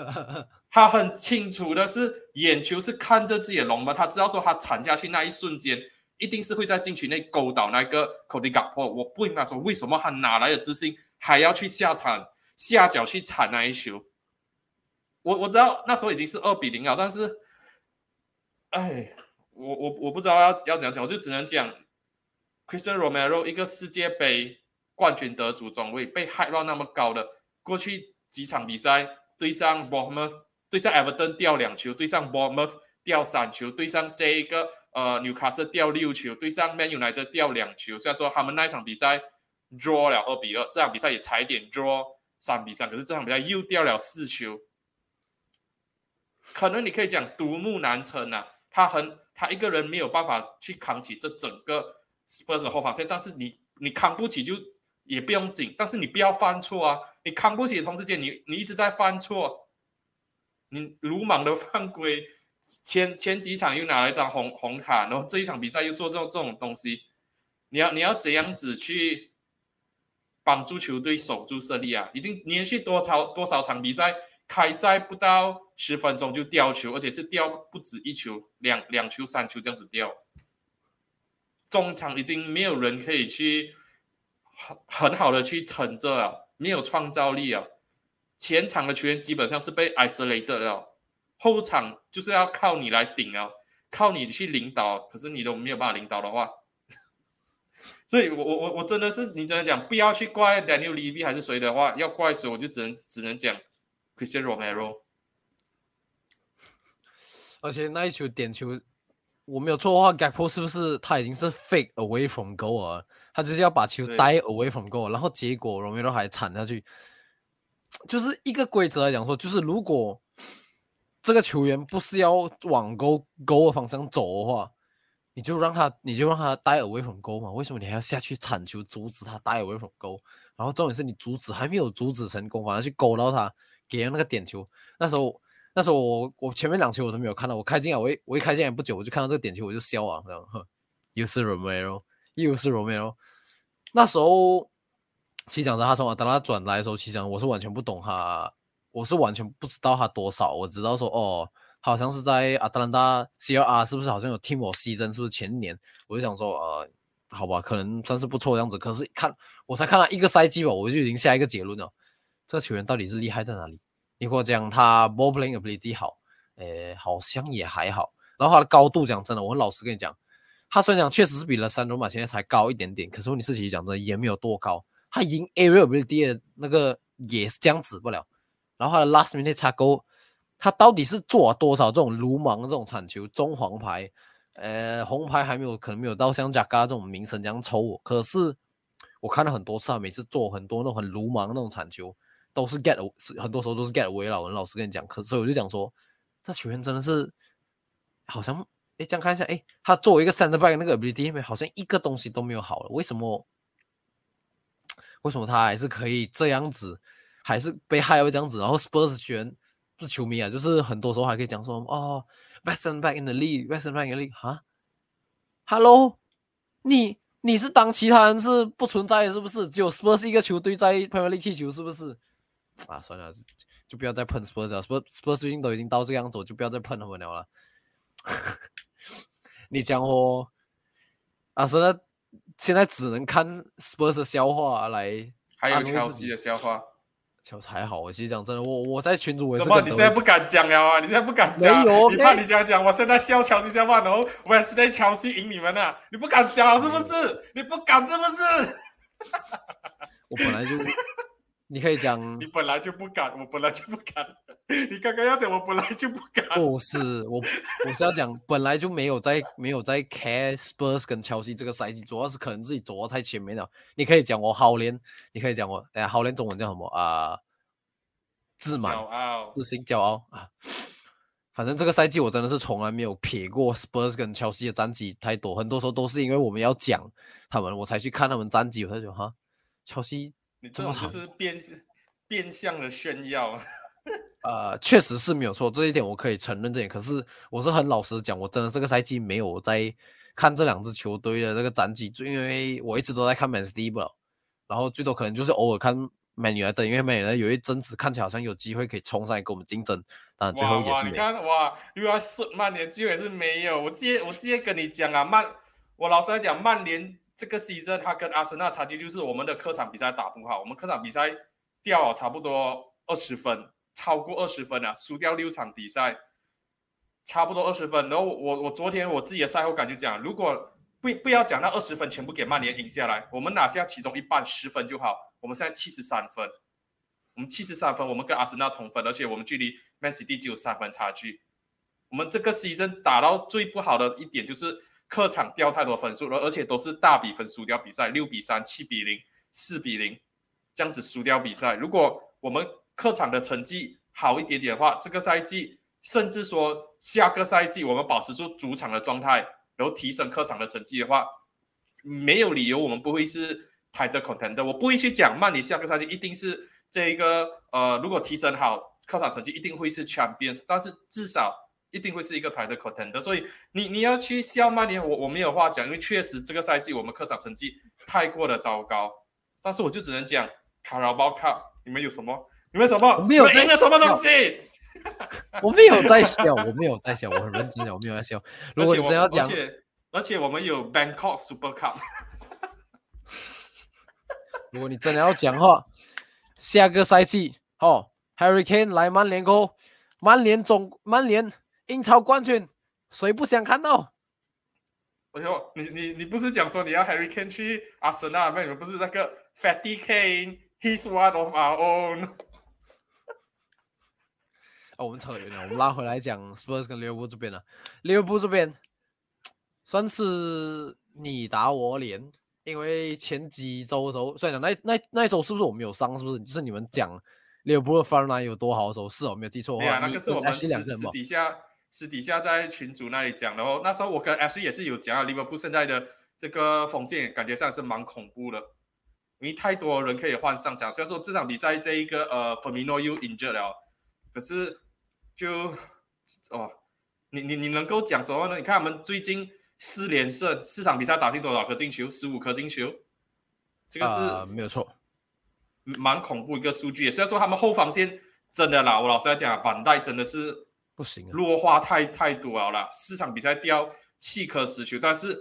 Speaker 2: 他很清楚的是眼球是看着自己的龙门，他知道说他铲下去那一瞬间，一定是会在禁区内勾倒那个 Cody Gakpo。我不明白说为什么他哪来的自信，还要去下铲下脚去铲那一球。我我知道那时候已经是二比零了，但是，哎，我我我不知道要要怎样讲，我就只能讲。Christian Romero 一个世界杯冠军得主中卫被 high 到那么高的，过去几场比赛对上 Bournemouth，对上 Everton 掉两球，对上 Bournemouth 掉三球，对上这一个呃 Newcastle 掉六球，对上 Man United 掉两球。虽然说他们那一场比赛 draw 了二比二，这场比赛也踩点 draw 三比三，可是这场比赛又掉了四球。可能你可以讲独木难撑啊，他很他一个人没有办法去扛起这整个。Spurs 后防线，但是你你扛不起就也不用紧，但是你不要犯错啊！你扛不起的同时间，你你一直在犯错，你鲁莽的犯规，前前几场又拿了一张红红卡，然后这一场比赛又做这种这种东西，你要你要怎样子去帮助球队守住胜利啊？已经连续多少多少场比赛开赛不到十分钟就掉球，而且是掉不止一球，两两球三球这样子掉。中场已经没有人可以去很很好的去撑着了，没有创造力啊。前场的球员基本上是被 isolated 了，后场就是要靠你来顶啊，靠你去领导。可是你都没有办法领导的话，所以我我我我真的是你真的讲，不要去怪 Daniel Levy 还是谁的话，要怪谁我就只能只能讲 Cristiano Romero。
Speaker 1: 而且那一球点球。我没有错的话，Gakpo 是不是他已经是 fake away from goal 了？他就是要把球带 away from goal，然后结果 Romero 还铲下去，就是一个规则来讲说，就是如果这个球员不是要往 goal goal 的方向走的话，你就让他你就让他带 away from goal 嘛？为什么你还要下去铲球阻止他带 away from goal？然后重点是你阻止还没有阻止成功，反而去勾到他给了那个点球，那时候。那时候我我前面两球我都没有看到，我开进来我一我一开进来不久我就看到这个点球我就笑啊，这样，又是 Romero，又是 Romero。那时候其实讲的他从等他转来的时候，其实我是完全不懂他，我是完全不知道他多少，我知道说哦，好像是在阿特兰大 CR 是不是好像有 Team or Season 是不是前年？我就想说呃，好吧，可能算是不错的样子。可是看我才看了一个赛季吧，我就已经下一个结论了，这个球员到底是厉害在哪里？你或讲他 ball playing ability 好，诶，好像也还好。然后他的高度讲真的，我很老实跟你讲，他虽然讲确实是比了三罗马现在才高一点点，可是问题是其实讲真的也没有多高。他已经 area ability 的那个也是这样子不了。然后他的 last minute 差够，他到底是做了多少这种鲁莽这种铲球中黄牌？呃，红牌还没有，可能没有到像贾嘎这种名声这样抽我。可是我看了很多次，啊每次做很多那种很鲁莽那种铲球。都是 get，很多时候都是 get 围老人老师跟你讲，课所以我就讲说，这球员真的是好像，哎，这样看一下，哎，他作为一个 center back 那个 ability 好像一个东西都没有好了，为什么？为什么他还是可以这样子，还是被害会这样子？然后 Spurs 球员不是球迷啊，就是很多时候还可以讲说，哦，best center back in the league，best center back in the league，哈，Hello，你你是当其他人是不存在的，是不是？只有 Spurs 一个球队在 Premier League 踢球，是不是？啊，算了，就不要再喷 Spurs 了。Spurs 最近都已经到这个样子，就不要再喷他们了。你讲我，啊，现在现在只能看 Spurs 的笑话来
Speaker 2: 还有乔西的笑话，
Speaker 1: 就还好。我其实讲真的，我我在群主我也
Speaker 2: 怎么你现在不敢讲了啊？你现在不敢讲，
Speaker 1: 没有
Speaker 2: 你怕你讲讲，我现在笑乔西笑话，然后我也是在乔西赢你们啊！你不敢讲是不是？你不敢是不是？
Speaker 1: 我本来就，你可以讲
Speaker 2: 你本来就不敢，我本来就不敢。你刚刚要讲，我本来就不敢。
Speaker 1: 不是我，我是要讲本来就没有在没有在 care Spurs 跟乔西这个赛季，主要是可能自己走到太前面了。你可以讲我好联，你可以讲我哎，好联中文叫什么啊、自满、自信、骄傲啊。反正这个赛季我真的是从来没有撇过 Spurs 跟乔西的战绩太多，很多时候都是因为我们要讲他们，我才去看他们战绩，我才觉得哈，乔西
Speaker 2: 你这种就是变变相的炫耀。
Speaker 1: 呃，确实是没有错，这一点我可以承认这点。可是我是很老实地讲，我真的这个赛季没有在看这两支球队的这个战绩，就因为我一直都在看 Man City 不了，然后最多可能就是偶尔看 Man United，因为 Man United 有一阵子看起来好像有机会可以冲上来跟我们竞争，但最
Speaker 2: 哇哇，
Speaker 1: 后也是没有。
Speaker 2: 你看哇，又要顺曼联机会是没有。我直接我直接跟你讲啊，曼，我老实来讲，曼联这个 season 他跟阿森纳差距就是我们的客场比赛打不好，我们客场比赛掉了差不多二十分，超过二十分啊，输掉六场比赛，差不多二十分。然后我我昨天我自己的赛后感就讲，如果不不要讲那二十分全部给曼联赢下来，我们拿下其中一半十分就好。我们现在七十三分，我们七十三分，我们跟阿森纳同分，而且我们距离 Man City 只有三分差距。我们这个 season 打到最不好的一点就是客场掉太多分数了，而且都是大比分输掉比赛，六比三、七比零、四比零这样子输掉比赛。如果我们客场的成绩好一点点的话，这个赛季甚至说下个赛季我们保持住主场的状态，然后提升客场的成绩的话，没有理由我们不会是 title contender。我不会去讲曼联下个赛季一定是这一个呃，如果提升好客场成绩，一定会是 champions，但是至少。一定会是一个 title contender，所以你你要去笑曼联，我我没有话讲，因为确实这个赛季我们客场成绩太过的糟糕。但是我就只能讲卡拉包卡，你们有什么？你们什么？
Speaker 1: 我没有在
Speaker 2: 什么东西？
Speaker 1: 我没有在笑，我没有在笑，我很认真的，我没有在笑。如果你真要讲
Speaker 2: 而，且而且我们有 Bangkok Super Cup，
Speaker 1: 如果你真的要讲话，下个赛季哦，Hurricane 来曼联过后，曼联总曼联英超冠军，谁不想看到？
Speaker 2: 哎呦，你你你不是讲说你要 Harry Kane 去阿森纳吗？你们不是那个 Fatty Kane，He's one of our own。
Speaker 1: 啊，我们扯远了，我们拉回来讲 Spurs 跟利物浦这边了。利物浦这边算是你打我脸，因为前几周的时候，虽然讲那那那一周是不是我没有上，是不是？就是你们讲利物浦的 front line 有多好的时候，是我没有记错的
Speaker 2: 没有啊，
Speaker 1: 话，
Speaker 2: 那个是我们私私？底下私底下在群组那里讲，然后那时候我跟 Ashley 也是有讲啊，利物浦现在的这个锋线感觉上是蛮恐怖的，因为太多人可以换上场。虽然说这场比赛这一个呃 f e r m i n o 又 injured 了，可是就哦，你你你能够讲什么呢？你看他们最近四连胜，四场比赛打进多少颗进球？十五颗进球，这个是。
Speaker 1: 啊没有错。
Speaker 2: 蛮恐怖一个数据。虽然说他们后防线真的啦，我老实来讲，反带真的是
Speaker 1: 不行啊
Speaker 2: 弱化太太多好了，四场比赛掉七颗死球，但是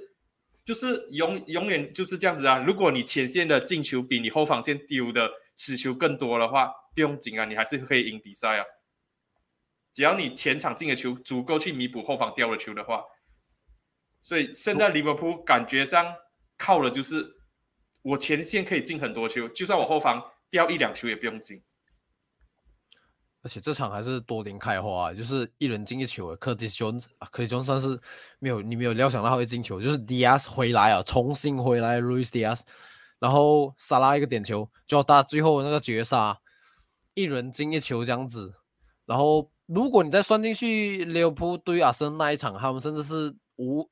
Speaker 2: 就是永永远就是这样子啊。如果你前线的进球比你后防线丢的死球更多的话，不用紧啊，你还是可以赢比赛啊。只要你前场进的球足够去弥补后防掉的球的话，所以现在利物浦感觉上靠的就是我前线可以进很多球，就算我后防掉一两球也不用紧。
Speaker 1: 而且这场还是多点开花、就是一人进一球。克迪斯·啊，克迪斯算是没有你没有料想到他会进球，就是 Diaz 回来啊，重新回来，Luis Diaz，然后萨拉一个点球，就到最后那个绝杀，一人进一球这样子。然后如果你再算进去利物浦对阿森那一场，他们甚至是五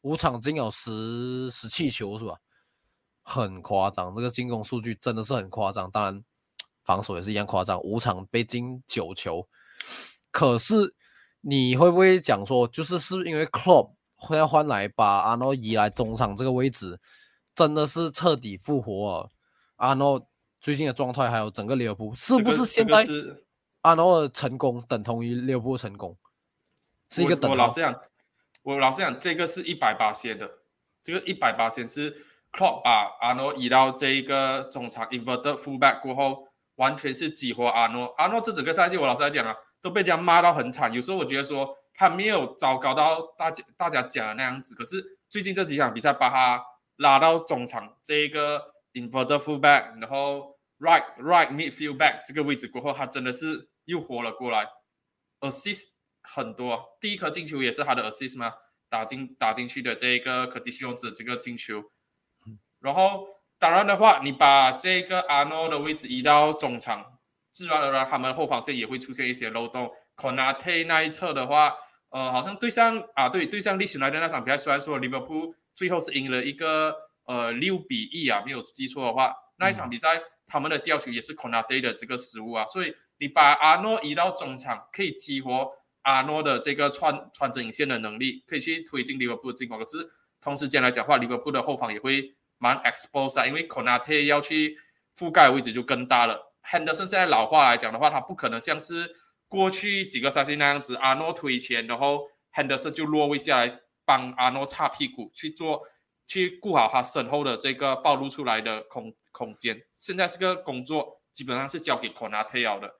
Speaker 1: 五场进有十十七球是吧？很夸张，这个进攻数据真的是很夸张。当然。防守也是一样夸张，五场被进九球。可是你会不会讲说，就是是因为 Club 会要换来把阿诺移来中场这个位置，真的是彻底复活了阿诺最近的状态，还有整个利物浦，是不是现在
Speaker 2: 是
Speaker 1: 阿诺的成功等同于利物浦成功？是一个等
Speaker 2: 我我老实讲，我老实讲，这个是一百八线的，这个一百八线是 Klopp 把阿诺移到这一个中场 inverted fullback 过后，完全是激活阿诺。阿诺这整个赛季，我老实来讲啊，都被人家骂到很惨。有时候我觉得说他没有糟糕到大家大家讲的那样子，可是最近这几场比赛把他拉到中场这一个 inverted fullback，然后 right right midfield back 这个位置过后，他真的是又活了过来，assist 很多，第一颗进球也是他的 assist 吗？打进打进去的这一个可迪西用子这个进球。然后，当然的话，你把这个阿诺的位置移到中场，自然而然他们后防线也会出现一些漏洞。可纳特那一侧的话，呃，好像对上啊，对对上利史来的那场比赛，虽然说利物浦最后是赢了一个呃六比一啊，没有记错的话，那一场比赛他们的吊球也是可纳特的这个失误啊。所以你把阿诺移到中场，可以激活阿诺的这个穿穿针引线的能力，可以去推进利物浦的进攻。可是同时间来讲话，利物浦的后防也会。蛮 expose 啊，因为 Conate 要去覆盖位置就更大了。Henderson 现在老化来讲的话，他不可能像是过去几个赛季那样子，阿诺推前，然后 Henderson 就落位下来帮阿诺擦屁股去做，去顾好他身后的这个暴露出来的空空间。现在这个工作基本上是交给 Konate 的，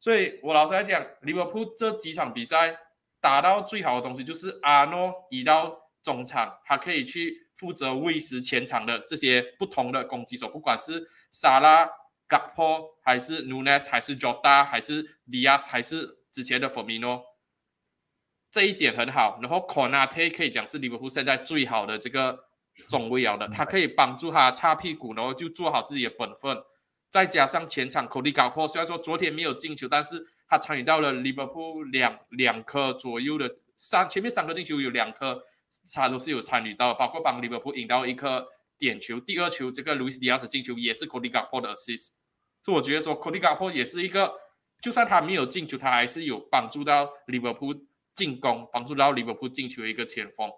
Speaker 2: 所以我老实来讲，利物浦这几场比赛打到最好的东西就是阿诺移到中场，他可以去。负责喂食前场的这些不同的攻击手，不管是萨拉、Gakpo，还是 Nunes，还是 Jota，还是 Diaz，还是之前的 Firmino，这一点很好。然后 Konate 可以讲是利物浦现在最好的这个中卫了的，他可以帮助他擦屁股，然后就做好自己的本分。再加上前场 Cody Gakpo，虽然说昨天没有进球，但是他参与到了利物浦两两颗左右的三前面三颗进球有两颗。他都是有参与到，包括帮利物浦引到一颗点球，第二球这个路易斯迪亚斯进球也是 Cody Gakpo 的 assist，所以我觉得说 Cody Gakpo 也是一个，就算他没有进球，他还是有帮助到利物浦进攻，帮助到利物浦进球的一个前锋，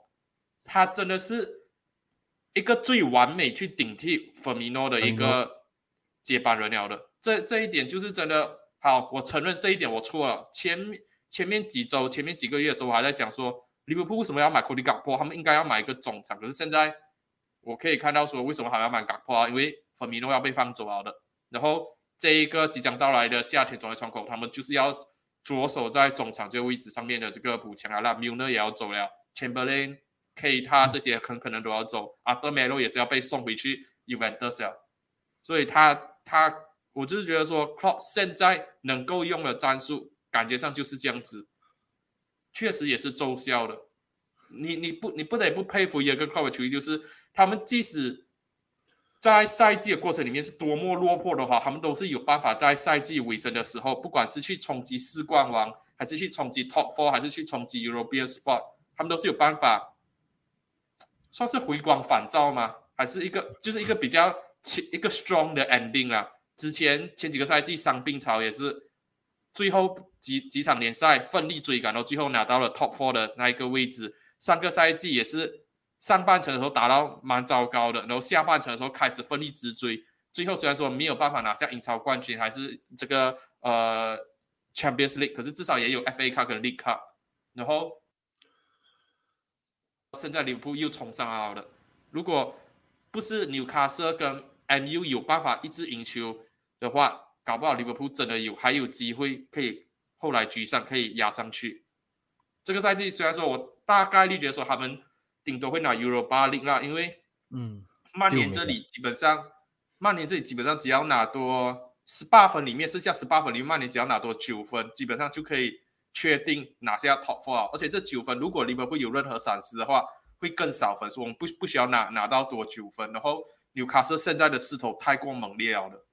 Speaker 2: 他真的是一个最完美去顶替 Firmino 的一个接班人了的，这这一点就是真的好，我承认这一点我错了，前前面几周前面几个月的时候我还在讲说。利物浦为什么要买 Cody Gakpo？他们应该要买一个中场。可是现在我可以看到说，为什么还要买冈珀啊？因为 Firmino 要被放走了的。然后这一个即将到来的夏天转会窗口，他们就是要着手在中场这个位置上面的这个补强啊。那米勒也要走了，Chamberlain、K 他这些很可能都要走。阿德梅罗也是要被送回去 Juventus 了。所以他他，我就是觉得说，Clock 现在能够用的战术，感觉上就是这样子。确实也是奏效的，你你不你不得不佩服一个 club 球队，就是他们即使在赛季的过程里面是多么落魄的话，他们都是有办法在赛季尾声的时候，不管是去冲击四冠王，还是去冲击 top four，还是去冲击 European spot，他们都是有办法，算是回光返照吗？还是一个就是一个比较一个 strong 的 ending 啊？之前前几个赛季伤病潮也是。最后几几场联赛奋力追赶，然后最后拿到了 top four 的那一个位置。上个赛季也是上半程的时候打到蛮糟糕的，然后下半程的时候开始奋力直追。最后虽然说没有办法拿下英超冠军，还是这个呃 Champions League，可是至少也有 FA 赛跟 League Cup。然后现在利物浦又冲上来了。如果不是纽卡斯跟 MU 有办法一直赢球的话，搞不好利物浦真的有还有机会可以后来居上，可以压上去。这个赛季虽然说我大概率觉得说他们顶多会拿 Europa League 啦，因为嗯，曼联这里基本上曼联这里基本上只要拿多十八分里面剩下十八分里面，曼联只要拿多九分，基本上就可以确定拿下 Top Four。而且这九分如果利物浦有任何闪失的话，会更少分数，我们不不需要拿拿到多九分。然后纽卡斯现在的势头太过猛烈了。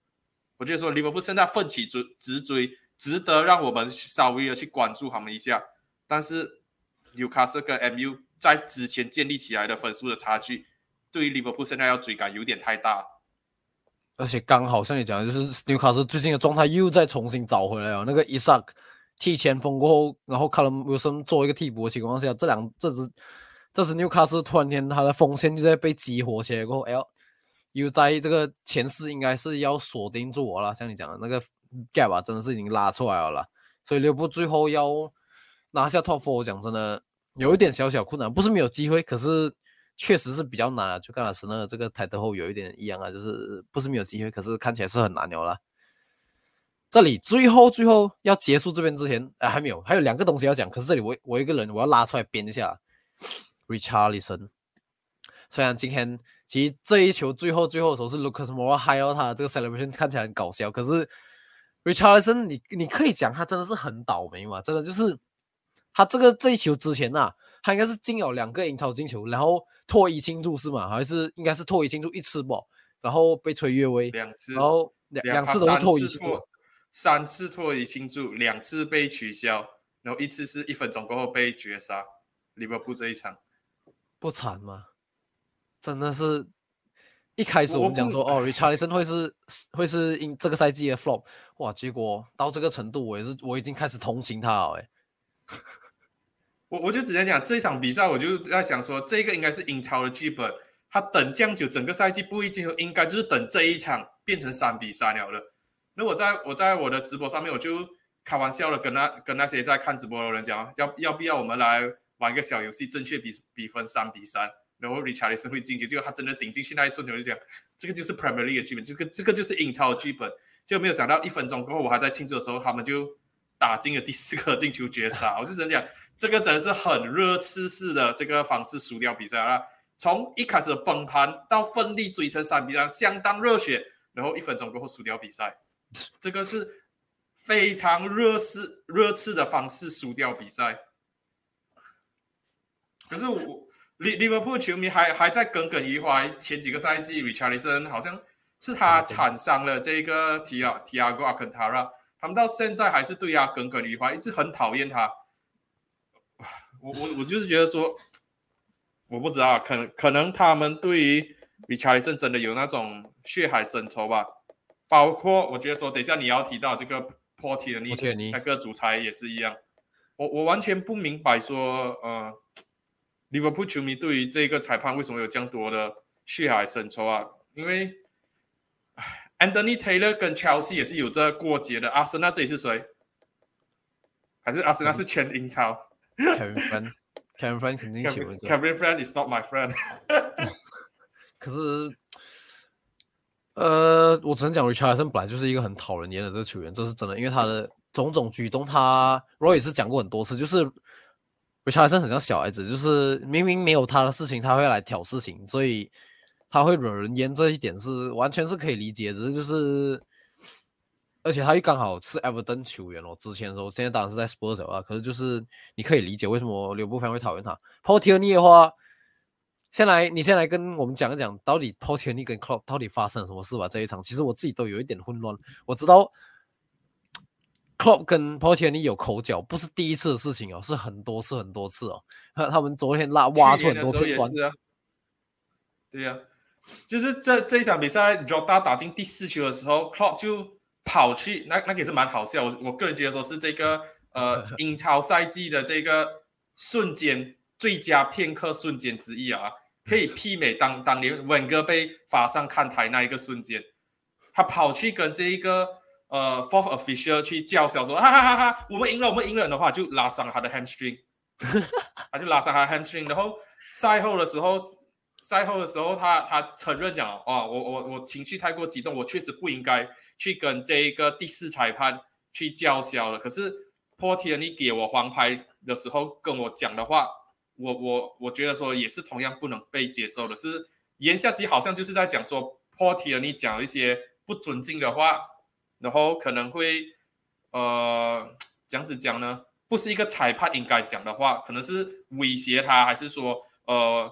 Speaker 2: 我觉得说利物浦现在奋起追直追，值得让我们稍微的去关注他们一下。但是纽卡斯跟 MU 在之前建立起来的分数的差距，对于利物浦现在要追赶有点太大。
Speaker 1: 而且刚好像你讲的，就是纽卡斯最近的状态又再重新找回来了。那个伊萨克踢前锋过后，然后卡伦威森做一个替补的情况下，这两这支这支纽卡斯突然间他的锋线就在被激活起来过后，哎呦！又在这个前四应该是要锁定住我了，像你讲的那个 gap 啊，真的是已经拉出来了啦。所以刘布最后要拿下 top four，我讲真的有一点小小困难，不是没有机会，可是确实是比较难啊，就跟老师那个这个台德后有一点一样啊，就是不是没有机会，可是看起来是很难了。这里最后最后要结束这边之前，啊，还没有，还有两个东西要讲。可是这里我我一个人我要拉出来编一下，Richarlison。虽然今天其实这一球最后最后的时候是 Lucas Moura 害到他这个 celebration 看起来很搞笑，可是 Richarlison 你你可以讲他真的是很倒霉嘛？真的就是他这个这一球之前呐，他应该是进了两个英超进球，然后脱衣庆祝是吗？还是应该是脱衣庆祝一次不？然后被吹越位
Speaker 2: 两次，
Speaker 1: 然后两两次都是脱衣庆祝。
Speaker 2: 三次脱衣庆祝，两次被取消，然后一次是一分钟过后被绝杀。利物浦这一场
Speaker 1: 不惨吗？真的是，一开始我们讲说哦，Richardson 会是会是因这个赛季的 flop，哇，结果到这个程度，我也是我已经开始同情他了。哎，
Speaker 2: 我我就直接讲这一场比赛，我就在想说，这个应该是英超的剧本，他等这样久，整个赛季不一定应该就是等这一场变成三比三了的。那我在我在我的直播上面，我就开玩笑的跟那跟那些在看直播的人讲，要要不要我们来玩一个小游戏，正确比比分三比三，然后 Richardson 会进去，结果他真的顶进去那一瞬间，我就讲这个就是 Premier League 的剧本，这个这个就是英超的剧本，就没有想到一分钟过后，我还在庆祝的时候，他们就打进了第四个进球绝杀，我就只能讲这个真的是很热刺式的这个方式输掉比赛啊，从一开始的崩盘到奋力追成三比三，相当热血，然后一分钟过后输掉比赛。这个是非常热刺热刺的方式输掉比赛，可是我利利物浦球迷还还在耿耿于怀。前几个赛季，Richardson 好像是他铲伤了这个提亚提亚戈阿肯塔拉，他们到现在还是对他耿耿于怀，一直很讨厌他。我我我就是觉得说，我不知道，可能可能他们对于 Richardson 真的有那种血海深仇吧。包括我觉得说，等一下你要提到这个 Porty 的那那个主裁也是一样，我我完全不明白说，呃，Liverpool 球迷对于这个裁判为什么有这样多的血海深仇啊？因为，Anthony Taylor 跟 Chelsea 也是有这过节的。阿森纳这里是谁？还是阿森纳是全英超
Speaker 1: ？Kevin Friend，Kevin Friend 肯定喜欢。
Speaker 2: Kevin Friend is not my friend。
Speaker 1: 可是。呃，我只能讲，Richardson 本来就是一个很讨人厌的这个球员，这是真的，因为他的种种举动，他 Roy 也是讲过很多次，就是我查海生很像小孩子，就是明明没有他的事情，他会来挑事情，所以他会惹人厌，这一点是完全是可以理解，只是就是，而且他又刚好是 Everton 球员哦，之前的时候，现在当然是在 Spurs 啊，可是就是你可以理解为什么刘步凡会讨厌他，Portier 的话。先来，你先来跟我们讲一讲，到底 Portier 跟 Club 到底发生了什么事吧？这一场，其实我自己都有一点混乱。我知道 Klopp 跟 Portier 有口角，不是第一次的事情哦，是很多次、很多次哦。他们昨天拉挖出很多片段。
Speaker 2: 对呀，就是这这一场比赛，Jota 打进第四球的时候，Klopp 就跑去，那那也是蛮好笑。我我个人觉得说是这个呃 英超赛季的这个瞬间最佳片刻瞬间之一啊。可以媲美当当年文哥被罚上看台那一个瞬间，他跑去跟这一个呃 fourth official 去叫嚣说哈哈哈哈，我们赢了，我们赢了的话 就拉伤他的 hamstring，他就拉伤他 hamstring，然后赛后的时候，赛后的时候他他承认讲啊，我我我情绪太过激动，我确实不应该去跟这一个第四裁判去叫嚣了。可是 Portier 你给我黄牌的时候跟我讲的话。我我我觉得说也是同样不能被接受的，是言下之意好像就是在讲说 Portier 你讲一些不尊敬的话，然后可能会呃这样子讲呢，不是一个裁判应该讲的话，可能是威胁他，还是说呃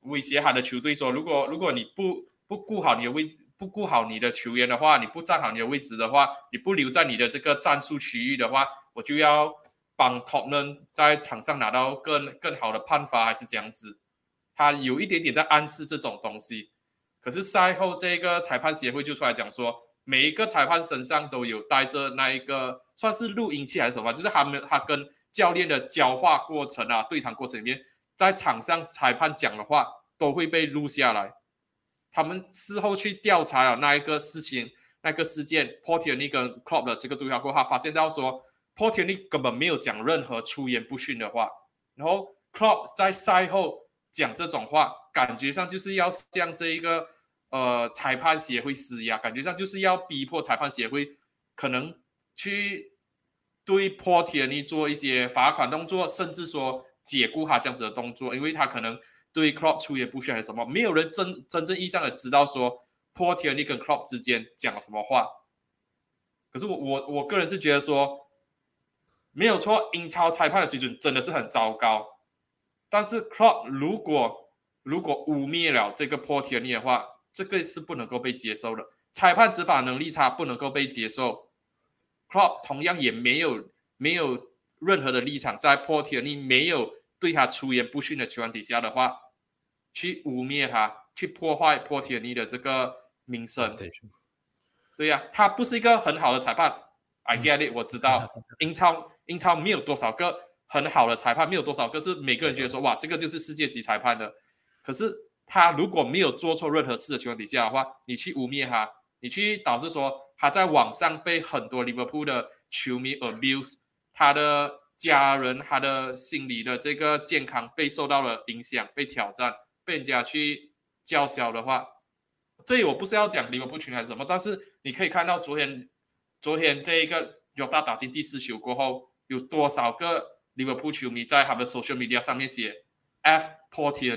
Speaker 2: 威胁他的球队说，如果如果你不不顾好你的位置，不顾好你的球员的话，你不站好你的位置的话，你不留在你的这个战术区域的话，我就要。帮他们在场上拿到更更好的判罚，还是这样子？他有一点点在暗示这种东西。可是赛后这个裁判协会就出来讲说，每一个裁判身上都有带着那一个算是录音器还是什么，就是他们他跟教练的交话过程啊，对谈过程里面，在场上裁判讲的话都会被录下来。他们事后去调查了那一个事情，那个事件，Portier 那个 Club 的这个对话过后，发现到说。Portier 根本没有讲任何出言不逊的话，然后 Klopp 在赛后讲这种话，感觉上就是要向这一个呃裁判协会施压，感觉上就是要逼迫裁判协会可能去对 Portier 做一些罚款动作，甚至说解雇他这样子的动作，因为他可能对 Crop 出言不逊还是什么，没有人真真正意义上的知道说 Portier 跟 Klopp 之间讲了什么话。可是我我我个人是觉得说。没有错，英超裁判的水准真的是很糟糕。但是 c l o p 如果如果污蔑了这个 Portier 的话，这个是不能够被接受的。裁判执法能力差不能够被接受。c l o p 同样也没有没有任何的立场，在 Portier 没有对他出言不逊的情况底下的话，去污蔑他，去破坏 Portier 的这个名声。对呀，他不是一个很好的裁判。I get it，我知道 英超英超没有多少个很好的裁判，没有多少个是每个人觉得说哇，这个就是世界级裁判的。可是他如果没有做错任何事的情况底下的话，你去污蔑他，你去导致说他在网上被很多利物浦的球迷 abuse，他的家人他的心理的这个健康被受到了影响，被挑战，被人家去叫嚣的话，这里我不是要讲利物浦群还是什么，但是你可以看到昨天。昨天这一个约大打进第四球过后，有多少个利物浦球迷在他们的 social media 上面写 F Portier？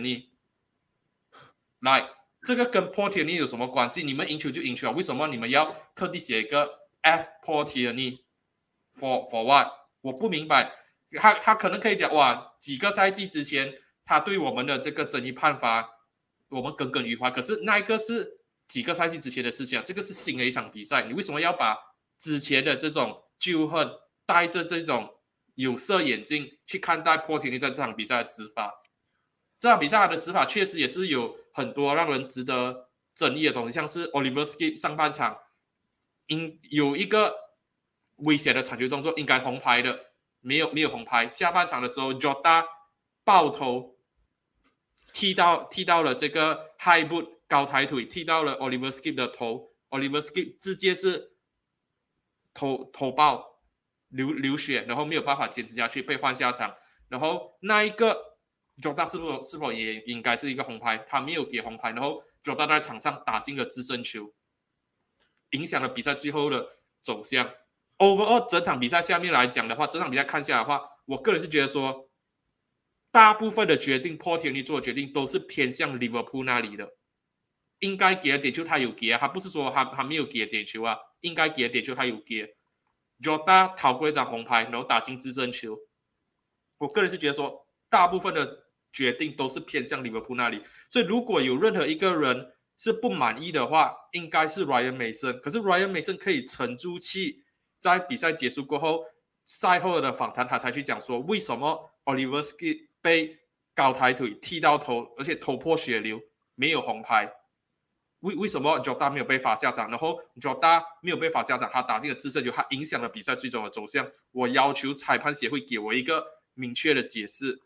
Speaker 2: 来，这个跟 Portier 有什么关系？你们赢球就赢球啊，为什么你们要特地写一个 F Portier？For for what？我不明白。他他可能可以讲哇，几个赛季之前他对我们的这个争议判罚，我们耿耿于怀。可是那一个是几个赛季之前的事情啊，这个是新的一场比赛，你为什么要把？之前的这种旧恨，带着这种有色眼镜去看待波提尼在这场比赛的执法，这场比赛他的执法确实也是有很多让人值得争议的东西，像是 Oliver Skip 上半场应有一个危险的铲球动作，应该红牌的，没有没有红牌。下半场的时候，Jota 爆头踢到踢到了这个 High Boot 高抬腿，踢到了 Oliver Skip 的头，Oliver Skip 直接是。头头爆流流血，然后没有办法坚持下去，被换下场。然后那一个 Jota 是否是否也应该是一个红牌？他没有给红牌，然后 Jota 在场上打进了自身球，影响了比赛最后的走向。Overall 整场比赛下面来讲的话，整场比赛看下来的话，我个人是觉得说，大部分的决定 Portier 做的决定都是偏向 Liverpool 那里的。应该给的点球他有给啊，他不是说他他没有给点球啊。应该给的点球他有给，Jota 逃过一张红牌，然后打进自身球。我个人是觉得说，大部分的决定都是偏向利物浦那里。所以如果有任何一个人是不满意的话，应该是 Ryan Mason。可是 Ryan Mason 可以沉住气，在比赛结束过后，赛后的访谈他才去讲说，为什么 Oliver Ski 被高抬腿踢到头，而且头破血流，没有红牌。为为什么 Jota 没有被罚下场？然后 Jota 没有被罚下场，他打进了自身球，他影响了比赛最终的走向。我要求裁判协会给我一个明确的解释。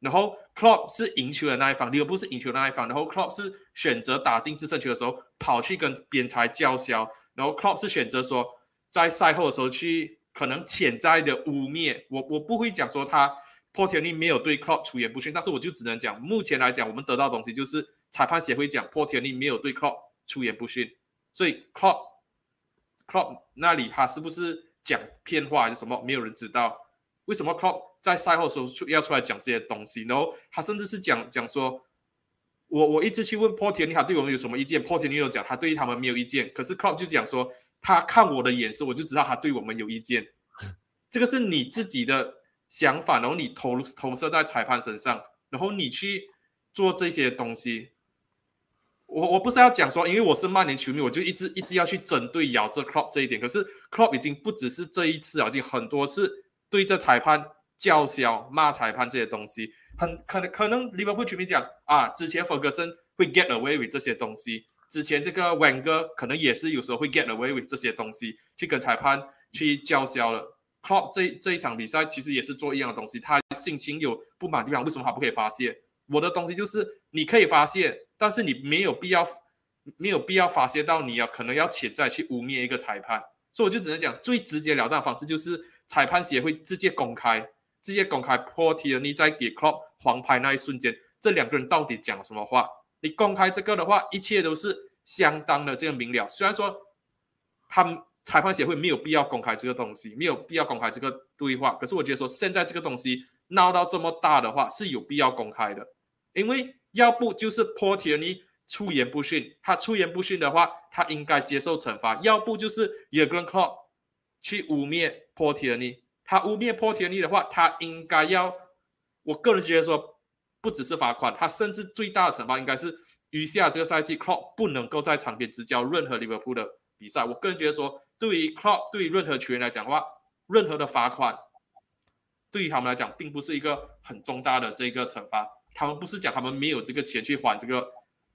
Speaker 2: 然后 Klopp 是赢球的那一方，利物浦是赢球的那一方。然后 Klopp 是选择打进自胜球的时候跑去跟边裁叫嚣。然后 Klopp 是选择说在赛后的时候去可能潜在的污蔑我。我不会讲说他 Portier 没有对 Klopp 出言不逊，但是我就只能讲，目前来讲，我们得到的东西就是。裁判协会讲，破天力没有对 Klopp 出言不逊，所以 Klopp Klopp 那里他是不是讲骗话还是什么？没有人知道。为什么 Klopp 在赛后时候出要出来讲这些东西？然后他甚至是讲讲说，我我一直去问破天力，他对我们有什么意见？破天力有讲他对他们没有意见，可是 Klopp 就讲说，他看我的眼神，我就知道他对我们有意见。这个是你自己的想法，然后你投投射在裁判身上，然后你去做这些东西。我我不是要讲说，因为我是曼联球迷，我就一直一直要去针对咬着 Klopp 这一点。可是 Klopp 已经不只是这一次啊，已经很多次对着裁判叫嚣、骂裁判这些东西。很可能可能利物浦球迷讲啊，之前 Ferguson 会 get away with 这些东西，之前这个王哥可能也是有时候会 get away with 这些东西，去跟裁判去叫嚣了。Klopp 这这一场比赛其实也是做一样的东西，他心情有不满地方，为什么他不可以发泄？我的东西就是你可以发泄。但是你没有必要，没有必要发泄到你要可能要潜在去污蔑一个裁判，所以我就只能讲最直截了当的方式就是裁判协会直接公开，直接公开破题了。你在给 Klopp 黄牌那一瞬间，这两个人到底讲什么话。你公开这个的话，一切都是相当的这个明了。虽然说他们裁判协会没有必要公开这个东西，没有必要公开这个对话，可是我觉得说现在这个东西闹到这么大的话，是有必要公开的，因为要不就是波铁尼出言不逊，他出言不逊的话，他应该接受惩罚；要不就是 y e g r e n Club 去污蔑波铁尼，他污蔑波铁尼的话，他应该要，我个人觉得说。不只是罚款，他甚至最大的惩罚应该是余下这个赛季，Club 不能够在场边执教任何利物浦的比赛。我个人觉得说，对于 Club 对于任何球员来讲的话，任何的罚款对于他们来讲，并不是一个很重大的这个惩罚。他们不是讲他们没有这个钱去还这个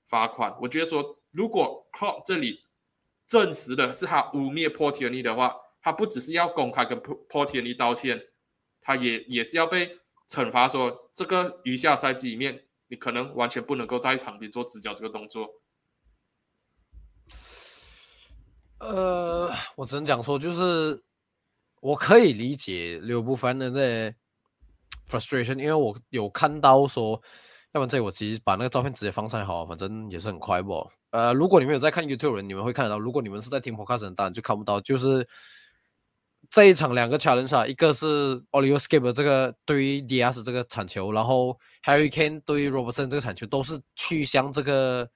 Speaker 2: 罚款。我觉得说，如果 Club 这里证实的是他污蔑 Portiani 的话，他不只是要公开跟 Portiani 道歉，他也也是要被。惩罚说，这个余下赛季里面，你可能完全不能够在场边做执教这个动作。
Speaker 1: 呃，我只能讲说，就是我可以理解刘不凡的那 frustration，因为我有看到说，要不然这我其实把那个照片直接放上好，反正也是很快不？呃，如果你们有在看 YouTube 人，你们会看得到；如果你们是在听 Podcast 当然就看不到，就是。这一场两个 challenge，一个是 Oliver Skip 这个对于 Diaz 这个铲球，然后 Harry Kane 对于 Robertson 这个铲球，都是去向这个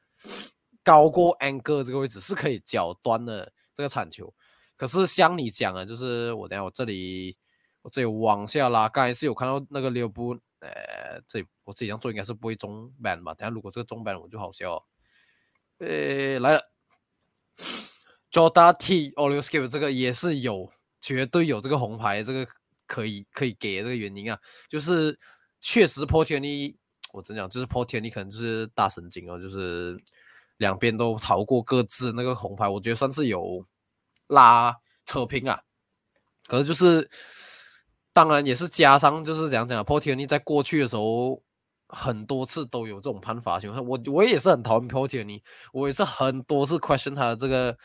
Speaker 1: 高过 Angle 这个位置是可以脚端的这个铲球。可是像你讲的，就是我等下我这里我这里往下拉，刚才是有看到那个刘布，呃，这我自己这样做应该是不会中 ban 吧？等下如果这个中 ban 我就好笑。呃，来了，Jordan T Oliver Skip 这个也是有。绝对有这个红牌，这个可以可以给这个原因啊，就是确实 portini，我真讲就是 portini 可能就是大神经哦，就是两边都逃过各自那个红牌，我觉得算是有拉扯平啊。可是就是当然也是加上就是讲讲破天力在过去的时候很多次都有这种判罚情况，我我也是很讨厌破天力，我也是很多次 question 他的这个。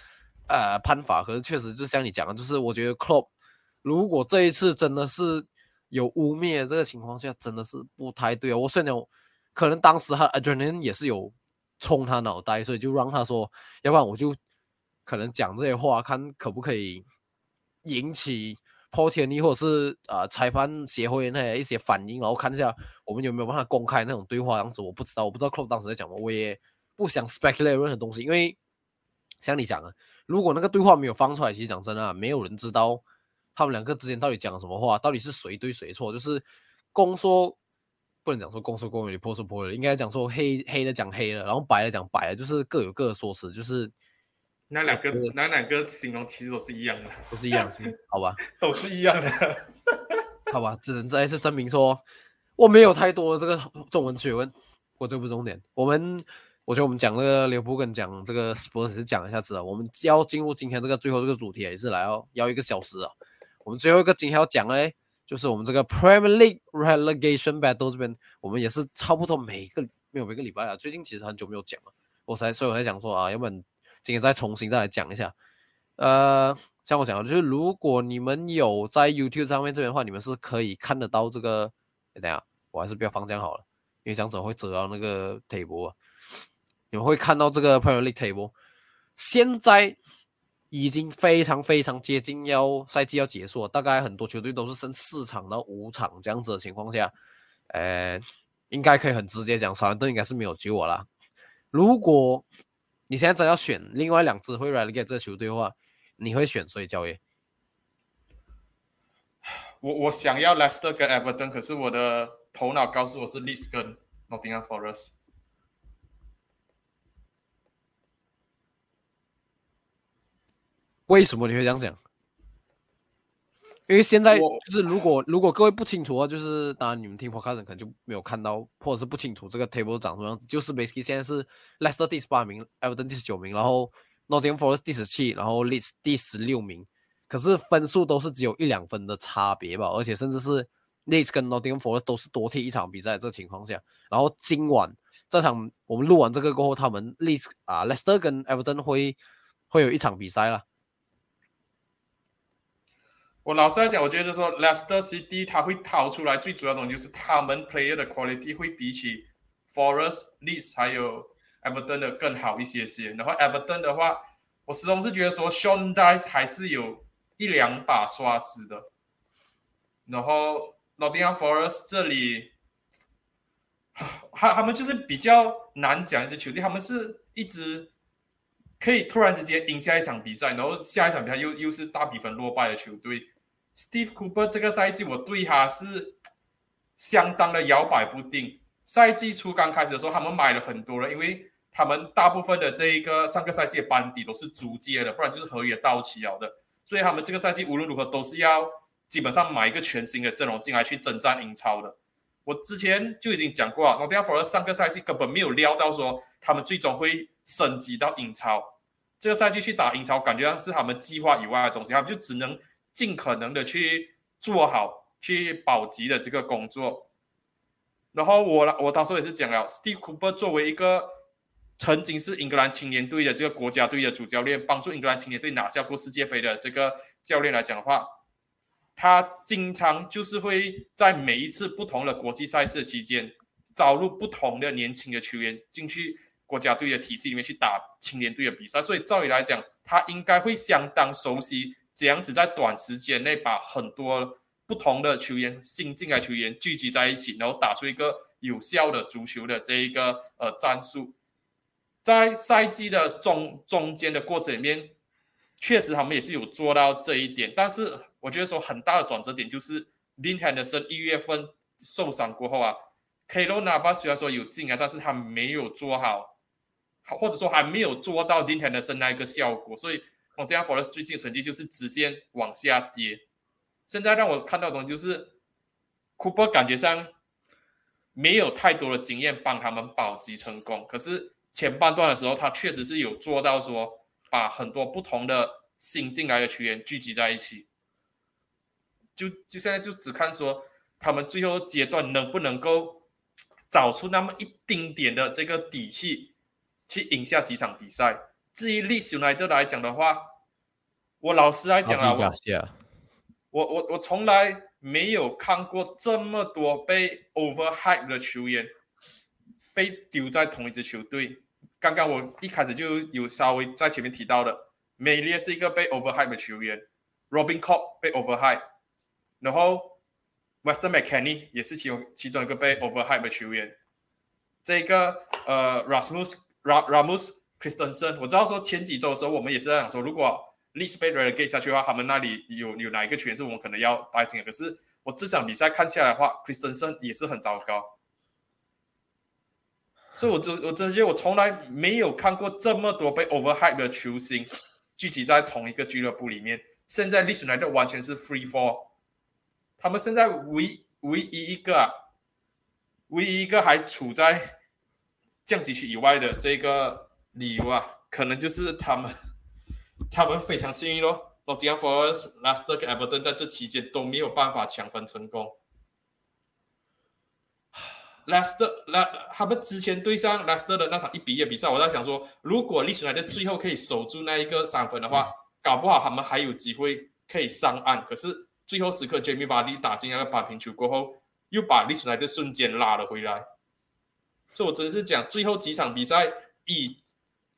Speaker 1: 呃，判罚可是确实就像你讲的，就是我觉得 Club 如果这一次真的是有污蔑这个情况下，真的是不太对啊。我虽然可能当时他 Adrian 也是有冲他脑袋，所以就让他说，要不然我就可能讲这些话，看可不可以引起 Portiani 或者是呃裁判协会那一些反应，然后看一下我们有没有办法公开那种对话样子。我不知道，我不知道 Club 当时在讲什么，我也不想 speculate 任何东西，因为像你讲的。如果那个对话没有放出来，其实讲真的，没有人知道他们两个之间到底讲什么话，到底是谁对谁错。就是公说不能讲说公说公有理，婆说婆有理，应该讲说黑黑的讲黑的，然后白的讲白的，就是各有各的说辞。就是
Speaker 2: 那两个那两个形容其实都是一样的，
Speaker 1: 都是一样，好吧？
Speaker 2: 都是一样的，
Speaker 1: 好吧？只能再一次证明说我没有太多的这个中文学问，我这不重点。我们。我觉得我们讲这个刘布跟讲这个 sports 是讲一下子啊，我们要进入今天这个最后这个主题也是来要要一个小时啊。我们最后一个今天要讲嘞，就是我们这个 Premier League relegation battle 这边，我们也是差不多每个没有每个礼拜啊，最近其实很久没有讲了，我才所以我才讲说啊，要不然今天再重新再来讲一下。呃，像我讲的，就是如果你们有在 YouTube 上面这边的话，你们是可以看得到这个。等下，我还是不要放这样好了，因为这样子会折到那个 table。你们会看到这个 Premier League table，现在已经非常非常接近要赛季要结束了，大概很多球队都是剩四场到五场这样子的情况下，呃，应该可以很直接讲，沙兰顿应该是没有救我了。如果你现在真要选另外两支会 relegate 这球队的话，你会选谁交易？
Speaker 2: 我我想要 Leicester 跟 Everton，可是我的头脑告诉我是 Leeds 跟 Nottingham Forest。
Speaker 1: 为什么你会这样讲？因为现在就是如果如果各位不清楚的话，就是当然你们听 podcast 可能就没有看到，或者是不清楚这个 table 长什么样子。就是 basically 现在是 Leicester 第十八名，Everton 第十九名，然后 Nottingham Forest 第十七，然后 Leeds 第十六名。可是分数都是只有一两分的差别吧，而且甚至是 Leeds 跟 Nottingham Forest 都是多踢一场比赛这个情况下，然后今晚这场我们录完这个过后，他们 Leeds 啊 Leicester 跟 Everton 会会有一场比赛了。
Speaker 2: 我老实来讲，我觉得就说，Leicester City 他会掏出来最主要的东西，就是他们 player 的 quality 会比起 Forest、Leeds 还有 Everton 的更好一些些。然后 Everton 的话，我始终是觉得说 Sean Dice 还是有一两把刷子的。然后 Nottingham Forest 这里，他他们就是比较难讲一支球队，他们是一支可以突然之间赢下一场比赛，然后下一场比赛又又是大比分落败的球队。Steve Cooper 这个赛季，我对他是相当的摇摆不定。赛季初刚开始的时候，他们买了很多人，因为他们大部分的这一个上个赛季的班底都是租借的，不然就是合约到期了的。所以他们这个赛季无论如何都是要基本上买一个全新的阵容进来去征战英超的。我之前就已经讲过啊，Nottingham Forest 上个赛季根本没有料到说他们最终会升级到英超。这个赛季去打英超，感觉上是他们计划以外的东西，他们就只能。尽可能的去做好去保级的这个工作，然后我我当时也是讲了，Steve Cooper 作为一个曾经是英格兰青年队的这个国家队的主教练，帮助英格兰青年队拿下过世界杯的这个教练来讲的话，他经常就是会在每一次不同的国际赛事期间，招入不同的年轻的球员进去国家队的体系里面去打青年队的比赛，所以照理来讲，他应该会相当熟悉。这样子在短时间内把很多不同的球员、新进来球员聚集在一起，然后打出一个有效的足球的这一个呃战术，在赛季的中中间的过程里面，确实他们也是有做到这一点。但是我觉得说很大的转折点就是 Lin Henderson 一月份受伤过后啊，Klo Nava 虽然说有进啊，但是他没有做好，或者说还没有做到 Lin Henderson 那一个效果，所以。我，这样说最近成绩就是直线往下跌。现在让我看到的东西就是，库珀感觉上没有太多的经验帮他们保级成功。可是前半段的时候，他确实是有做到说，把很多不同的新进来的球员聚集在一起。就就现在就只看说，他们最后阶段能不能够找出那么一丁点的这个底气，去赢下几场比赛。至于历史来的来讲的话，我老实来讲啊，我我我我从来没有看过这么多被 overhype 的球员被丢在同一支球队。刚刚我一开始就有稍微在前面提到的，美列是一个被 overhype 的球员，Robin Cobb 被 overhype，然后 Weston McKennie 也是其中其中一个被 overhype 的球员。这个呃，Rasmus Ramus。Christensen，我知道说前几周的时候，我们也是在想说，如果 Leeds 被 relegate 下去的话，他们那里有有哪一个球员是我们可能要担心的？可是我这场比赛看下来的话，Christensen 也是很糟糕。所以，我就我真觉得我从来没有看过这么多被 overhype 的球星聚集在同一个俱乐部里面。现在历史来的完全是 free fall，他们现在唯唯一一个，唯一一个还处在降级区以外的这个。理由啊，可能就是他们，他们非常幸运咯。Nottingham Forest、Leicester 跟 Everton 在这期间都没有办法抢分成功。Leicester、拉他们之前对上 Leicester 的那场一比一比赛，我在想说，如果利兹联的最后可以守住那一个三分的话，搞不好他们还有机会可以上岸。可是最后时刻，Jamie Vardy 打进那个扳平球过后，又把利兹联的瞬间拉了回来。所以，我真是讲最后几场比赛以。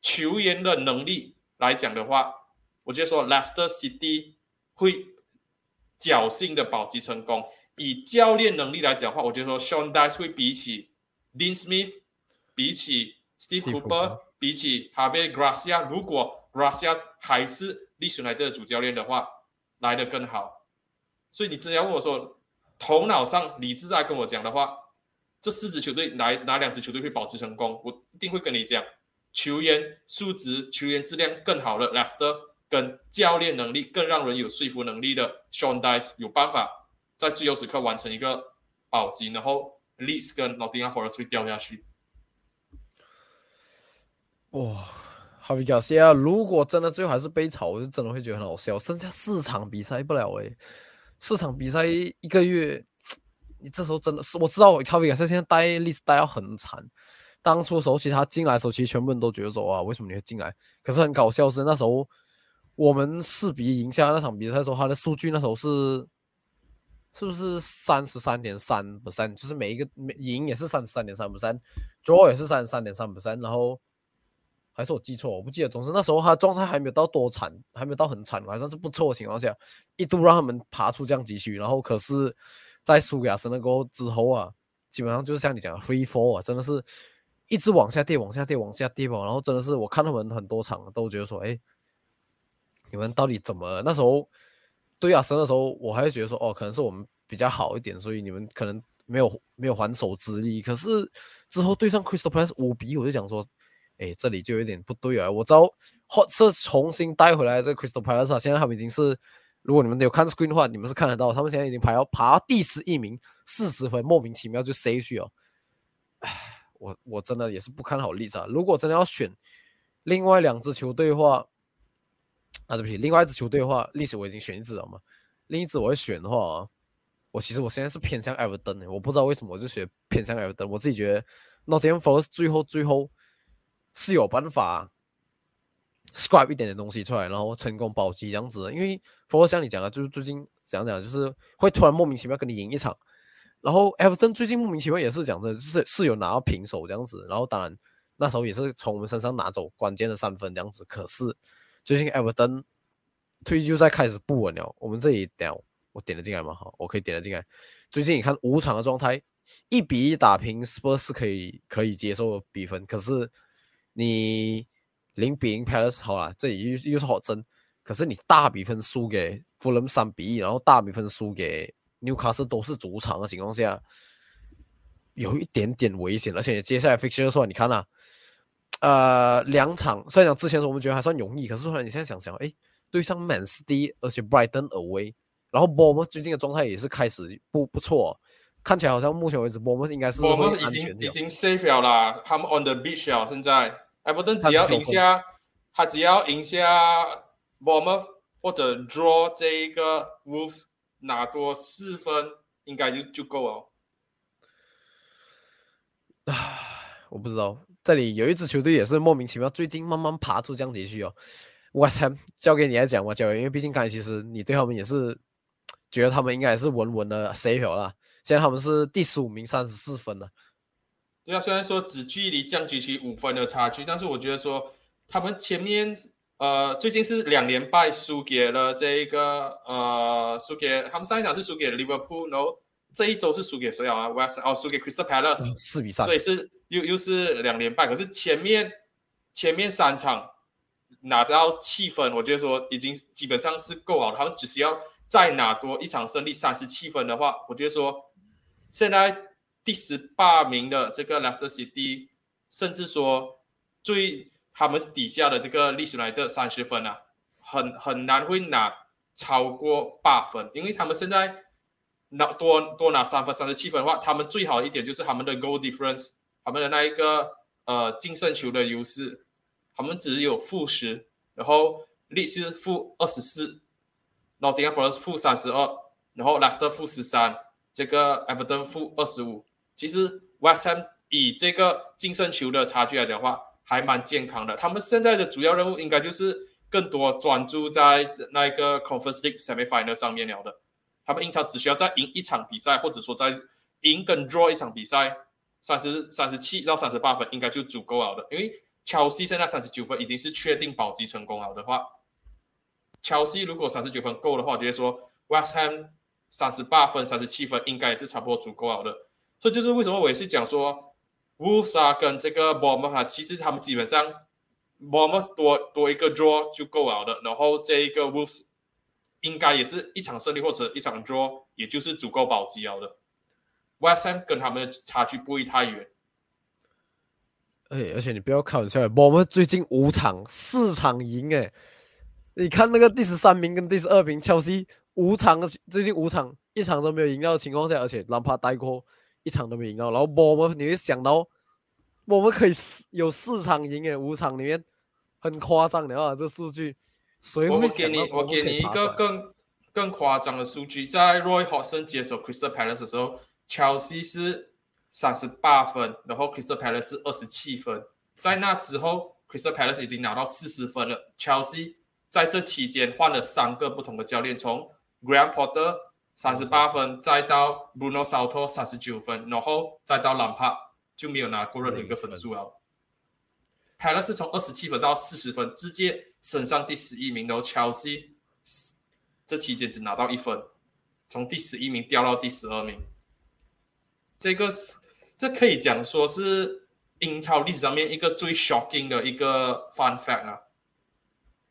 Speaker 2: 球员的能力来讲的话，我觉得说 Leicester City 会侥幸的保级成功。以教练能力来讲的话，我觉得说 Sean Dice 会比起 Dean Smith，比起 Steve Cooper，比起 Harvey Gracia，如果 Gracia 还是历史来的主教练的话，来的更好。所以你只要问我说，头脑上理智在跟我讲的话，这四支球队哪哪两支球队会保持成功，我一定会跟你讲。球员素质、球员质量更好的，Lester 跟教练能力更让人有说服能力的 Sean Dice 有办法在最后时刻完成一个保级，然后 Lees 跟 Nottingham Forest 会掉下去。
Speaker 1: 哇，哈维卡西亚，如果真的最后还是被炒，我就真的会觉得很好笑。剩下四场比赛不了诶，四场比赛一个月，你这时候真的是我知道我哈维卡西现在待 Lees 待要很惨。当初时候，其实他进来的时候，其实全部人都觉得说啊，为什么你会进来？可是很搞笑是那时候我们四比赢下那场比赛的时候，他的数据那时候是是不是三十三点三不三？就是每一个每赢也是三十三点三不三，draw 也是三十三点三不三，然后还是我记错，我不记得。总之那时候他状态还没有到多惨，还没有到很惨，还算是不错的情况下，一度让他们爬出降级区。然后可是，在输给亚森纳过后之后啊，基本上就是像你讲的 free fall 啊，真的是一直往下跌，往下跌，往下跌吧。然后真的是我看他们很多场都觉得说，哎，你们到底怎么？那时候。对亚森的时候，我还是觉得说，哦，可能是我们比较好一点，所以你们可能没有没有还手之力。可是之后对上 Crystal Palace 五比，我就讲说，哎，这里就有点不对啊。我知道，或是重新带回来这 Crystal Palace，现在他们已经是，如果你们有看 screen 的话，你们是看得到，他们现在已经排到爬到第十一名，四十分，莫名其妙就 C 去哦。唉，我我真的也是不看好利兹。如果真的要选另外两支球队的话，啊，对不起，另外一支球队的话，历史我已经选一支了嘛。另一支我会选的话，我其实我现在是偏向埃弗顿的，我不知道为什么我就选偏向埃弗顿。我自己觉得，Nottingham Forest 最后最后是有办法 scrap 一点点东西出来，然后成功保级这样子。因为 Forest 像你讲的，就是最近讲讲就是会突然莫名其妙跟你赢一场，然后 Everton 最近莫名其妙也是讲的，是是有拿到平手这样子。然后当然那时候也是从我们身上拿走关键的三分这样子，可是。最近 Everton 推就在开始不稳了。我们这里点我点了进来嘛，好，我可以点了进来。最近你看五场的状态，一比一打平 Spurs 是可以可以接受比分。可是你零比零 Palace 好了，这里又又是好争。可是你大比分输给富人三比一，然后大比分输给纽卡斯都是主场的情况下，有一点点危险。而且接下来 fixture 说，你看啊。呃，两场虽然讲之前我们觉得还算容易，可是后来你现在想想，哎，对上 Man City，而且 Brighton away，然后 Bournemouth 最近的状态也是开始不不错，看起来好像目前为止 Bournemouth 应该是
Speaker 2: Bournemouth 已经已经 safe 了啦，他们 on the beach 了，现在 Everton 只要赢下，他只要赢下 Bournemouth 或者 draw 这一个 Wolves 拿多四分，应该就就够了。
Speaker 1: 啊，我不知道。这里有一支球队也是莫名其妙，最近慢慢爬出降级区哦。我 才交给你来讲吧，交给，因为毕竟刚才其实你对他们也是觉得他们应该也是稳稳的 C 票了。现在他们是第十五名，三十四分了。
Speaker 2: 对啊，虽然说只距离降级区五分的差距，但是我觉得说他们前面呃最近是两连败，输给了这一个呃输给他们上一场是输给 Liverpool，然后这一周是输给谁啊？West 哦，输给 Crystal Palace，
Speaker 1: 四比三，
Speaker 2: 所以是。又又是两连败，可是前面前面三场拿到七分，我觉得说已经基本上是够好了。他们只需要再拿多一场胜利，三十七分的话，我觉得说现在第十八名的这个 Leicester City，甚至说最他们底下的这个历史来的三十分啊，很很难会拿超过八分，因为他们现在拿多多拿三分，三十七分的话，他们最好一点就是他们的 goal difference。他们的那一个呃净胜球的优势，他们只有负十，然后利是负二十四，Nottingham Forest 负三十二，然后 Leicester 负十三，这个 Everton 负二十五。其实 West Ham 以这个净胜球的差距来讲话，还蛮健康的。他们现在的主要任务应该就是更多专注在那一个 Conference League Semi Final 上面了的。他们英超只需要再赢一场比赛，或者说再赢跟 draw 一场比赛。三十三十七到三十八分应该就足够了的，因为乔西现在三十九分已经是确定保级成功了的话，乔西如果三十九分够的话，我觉得说 West Ham 三十八分、三十七分应该也是差不多足够了的。所以就是为什么我也是讲说，Wolves 跟这个 Burm 哈其实他们基本上 Burm 多多一个 draw 就够了的，然后这一个 Wolves 应该也是一场胜利或者一场 draw，也就是足够保级了的。West Ham 跟他们的差距不会太远，
Speaker 1: 哎，而且你不要开玩笑，我们最近五场四场赢，哎，你看那个第十三名跟第十二名切西五场最近五场一场都没有赢到的情况下，而且哪怕带过一场都没赢到，然后我们你会想到我们可以四有四场赢，诶，五场里面很夸张的啊，这数据，谁会
Speaker 2: 给你？我给你一个更更夸张的数据，在 Roy Hodgson 接手 Crystal Palace 的时候。Chelsea 是三十八分，然后 Crystal Palace 是二十七分。在那之后，Crystal Palace 已经拿到四十分了。Chelsea 在这期间换了三个不同的教练，从 Graham Potter 三十八分，再到 Bruno Salto 三十九分，然后再到兰帕就没有拿过任何一个分数了。Palace 从二十七分到四十分，直接升上第十一名，然后 Chelsea 这期间只拿到一分，从第十一名掉到第十二名。这个是这可以讲说是英超历史上面一个最 shocking 的一个 fun fact 啊，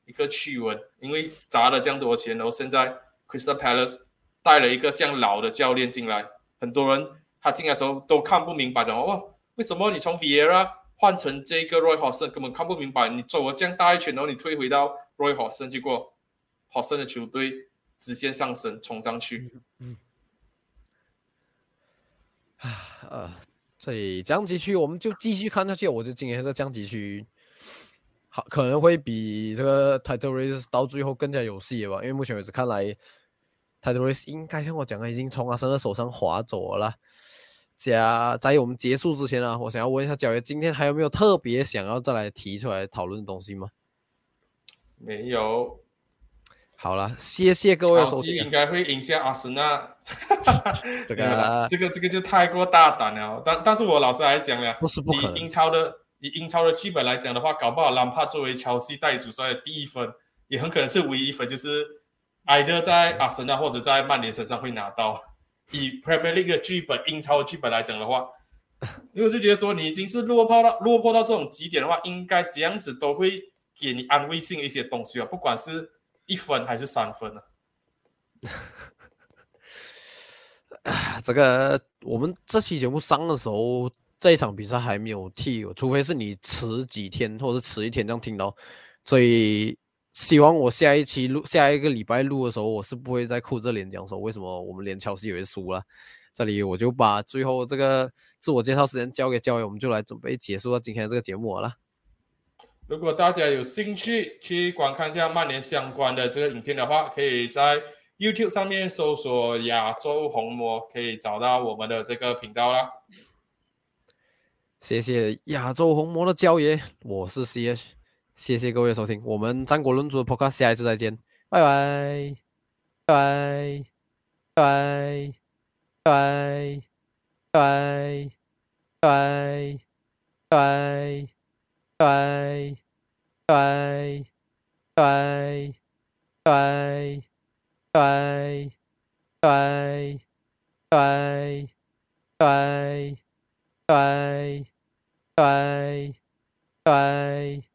Speaker 2: 一个趣闻，因为砸了这样多钱，然后现在 Crystal Palace 带了一个这样老的教练进来，很多人他进来的时候都看不明白，的哦，为什么你从 viera 换成这个 Roy Hodgson，根本看不明白，你走了这样大一圈，然后你退回到 Roy Hodgson，结果 Hodson 的球队直线上升，冲上去。嗯。
Speaker 1: 啊呃，所以降级区我们就继续看下去。我就今年这降级区，好可能会比这个 Title Race 到最后更加有戏吧。因为目前为止看来，Title Race 应该像我讲的，已经从阿森的手上划走了。加在我们结束之前呢，我想要问一下焦爷，今天还有没有特别想要再来提出来讨论的东西吗？
Speaker 2: 没有。
Speaker 1: 好了，谢谢各位收听。
Speaker 2: 应该会赢下阿森纳。
Speaker 1: 这个
Speaker 2: 这个这个就太过大胆了。但但是我老实来讲了，
Speaker 1: 不是不可
Speaker 2: 以英超的以英超的剧本来讲的话，搞不好兰帕作为乔西代主帅的第一分，也很可能是唯一一分，就是埃德在阿森纳或者在曼联身上会拿到。以 Premier League 的剧本、英超的剧本来讲的话，因为我就觉得说，你已经是落魄到落魄到这种极点的话，应该这样子都会给你安慰性一些东西啊，不管是。一分还是三分呢？
Speaker 1: 这个我们这期节目上的时候，这一场比赛还没有踢，除非是你迟几天或者迟一天这样听到。所以希望我下一期录下一个礼拜录的时候，我是不会再哭着脸讲说为什么我们连乔西也会输了。这里我就把最后这个自我介绍时间交给教练，我们就来准备结束了今天这个节目了。
Speaker 2: 如果大家有兴趣去观看一下曼联相关的这个影片的话，可以在 YouTube 上面搜索“亚洲红魔”，可以找到我们的这个频道啦。
Speaker 1: 谢谢亚洲红魔的教爷，我是 CH，谢谢各位收听，我们战国论足的 Podcast 下一次再见拜拜拜拜拜拜拜，拜拜，拜拜，拜拜，拜拜。拜拜拜拜拜拜拜拜拜拜拜拜拜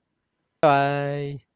Speaker 1: 拜拜。